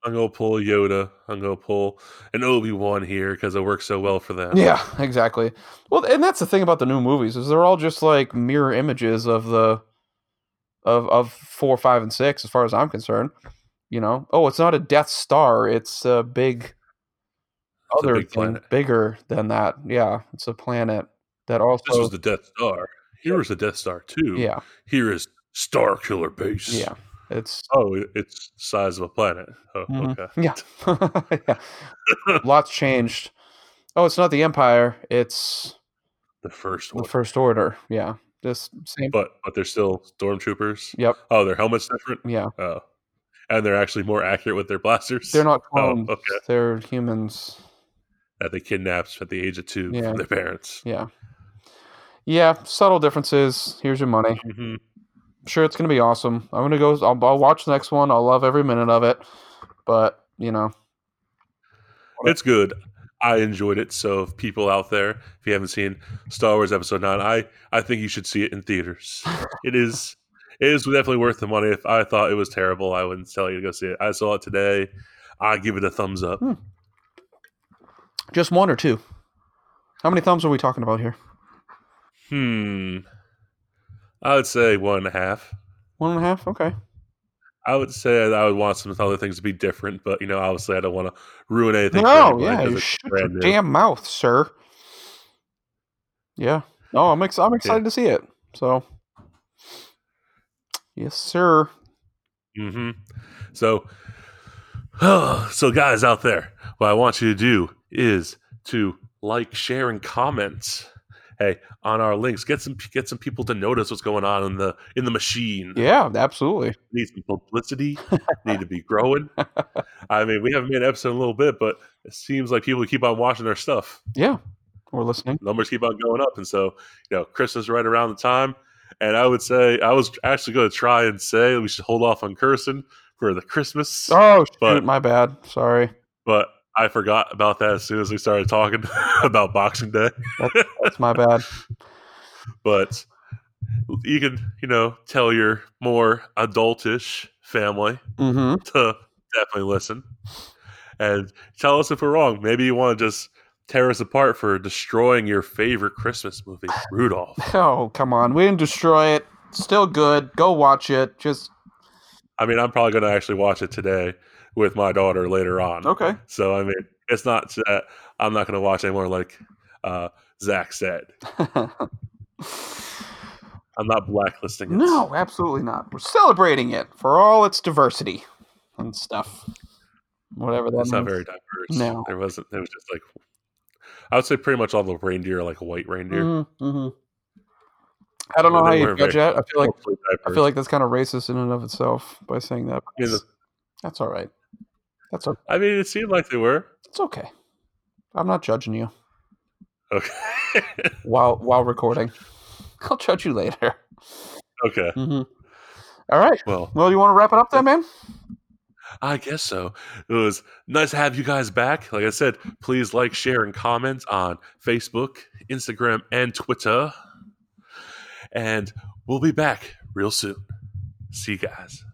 I'm gonna pull a Yoda. I'm gonna pull an Obi Wan here because it works so well for them. Yeah, exactly. Well, and that's the thing about the new movies is they're all just like mirror images of the of of four, five, and six, as far as I'm concerned. You know, oh, it's not a Death Star; it's a big It's a other big thing, planet. bigger than that. Yeah, it's a planet that also. This was the Death Star. Here was the Death Star too. yeah, Here is Starkiller Base. yeah. It's Oh, it's size of a planet. Oh, Mhm. okay. yeah, yeah. Lots changed. Oh, it's not the Empire; it's The first the. First Order. Yeah, just same. But but they're still stormtroopers. Yep. Oh, their helmets different. Yeah. Oh, and they're actually more accurate with their blasters. They're not Oh, clones. okay. They're humans. that they kidnapped at the age of two Yeah. from their parents. Yeah. Yeah, subtle differences. Here's your money. hmm Sure, it's gonna be awesome. I'm gonna go. I'll, I'll watch the next one. I'll love every minute of it. But you know, It's good. I enjoyed it. So, if people out there, if you haven't seen Star Wars Episode Nine, I I think you should see it in theaters. It is it is definitely worth the money. If I thought it was terrible, I wouldn't tell you to go see it. I saw it today. I give it a thumbs up. Hmm. just one or two. How many thumbs are we talking about here? Hmm. I would say one and a half. One and a half. Okay. I would say I would want some other things to be different, but you know, obviously, I don't want to ruin anything. No, yeah, you shut your new. damn mouth, sir. Yeah. No, I'm ex- I'm excited to see it. So, yes, sir. hmm So, oh, so guys out there, what I want you to do is to like, share, and comment. Hey, on our links, get some get some people to notice what's going on in the in the machine. Yeah, absolutely. Need some publicity. need to be growing. I mean, we haven't made an episode in a little bit, but it seems like people keep on watching our stuff. Yeah, we're listening. Numbers keep on going up, and so you know, Christmas right around the time. And I would say I was actually going to try and say we should hold off on cursing for the Christmas. Oh, shoot, But- my bad. Sorry. but I forgot about that as soon as we started talking about Boxing Day. That's my bad. But you can, you know, tell your more adultish family Mm-hmm. to definitely listen and tell us if we're wrong. Maybe you want to just tear us apart for destroying your favorite Christmas movie, Rudolph. Oh, come on. We didn't destroy it. Still good. Go watch it. Just I mean, I'm probably going to actually watch it today with my daughter later on. okay. So, I mean, it's not that I'm not going to watch anymore like uh, Zack said. I'm not blacklisting it. no, absolutely not. We're celebrating it for all its diversity and stuff. Whatever that It's not very diverse. No. There wasn't. There was just like, I would say pretty much all the reindeer are like white reindeer. Mhm, mhm. I don't know how you judge that. I feel like Mostly I feel like that's kind of racist in and of itself by saying that. Mean, the- That's all right. That's okay. I mean, it seemed like they were It's okay. I'm not judging you okay. while while recording. I'll judge you later. okay. hmm All right. Well, Well, you want to wrap it up then, man? I guess so. It was nice to have you guys back. Like I said, please like, share, and comment on Facebook, Instagram, and Twitter. And we'll be back real soon. See you guys.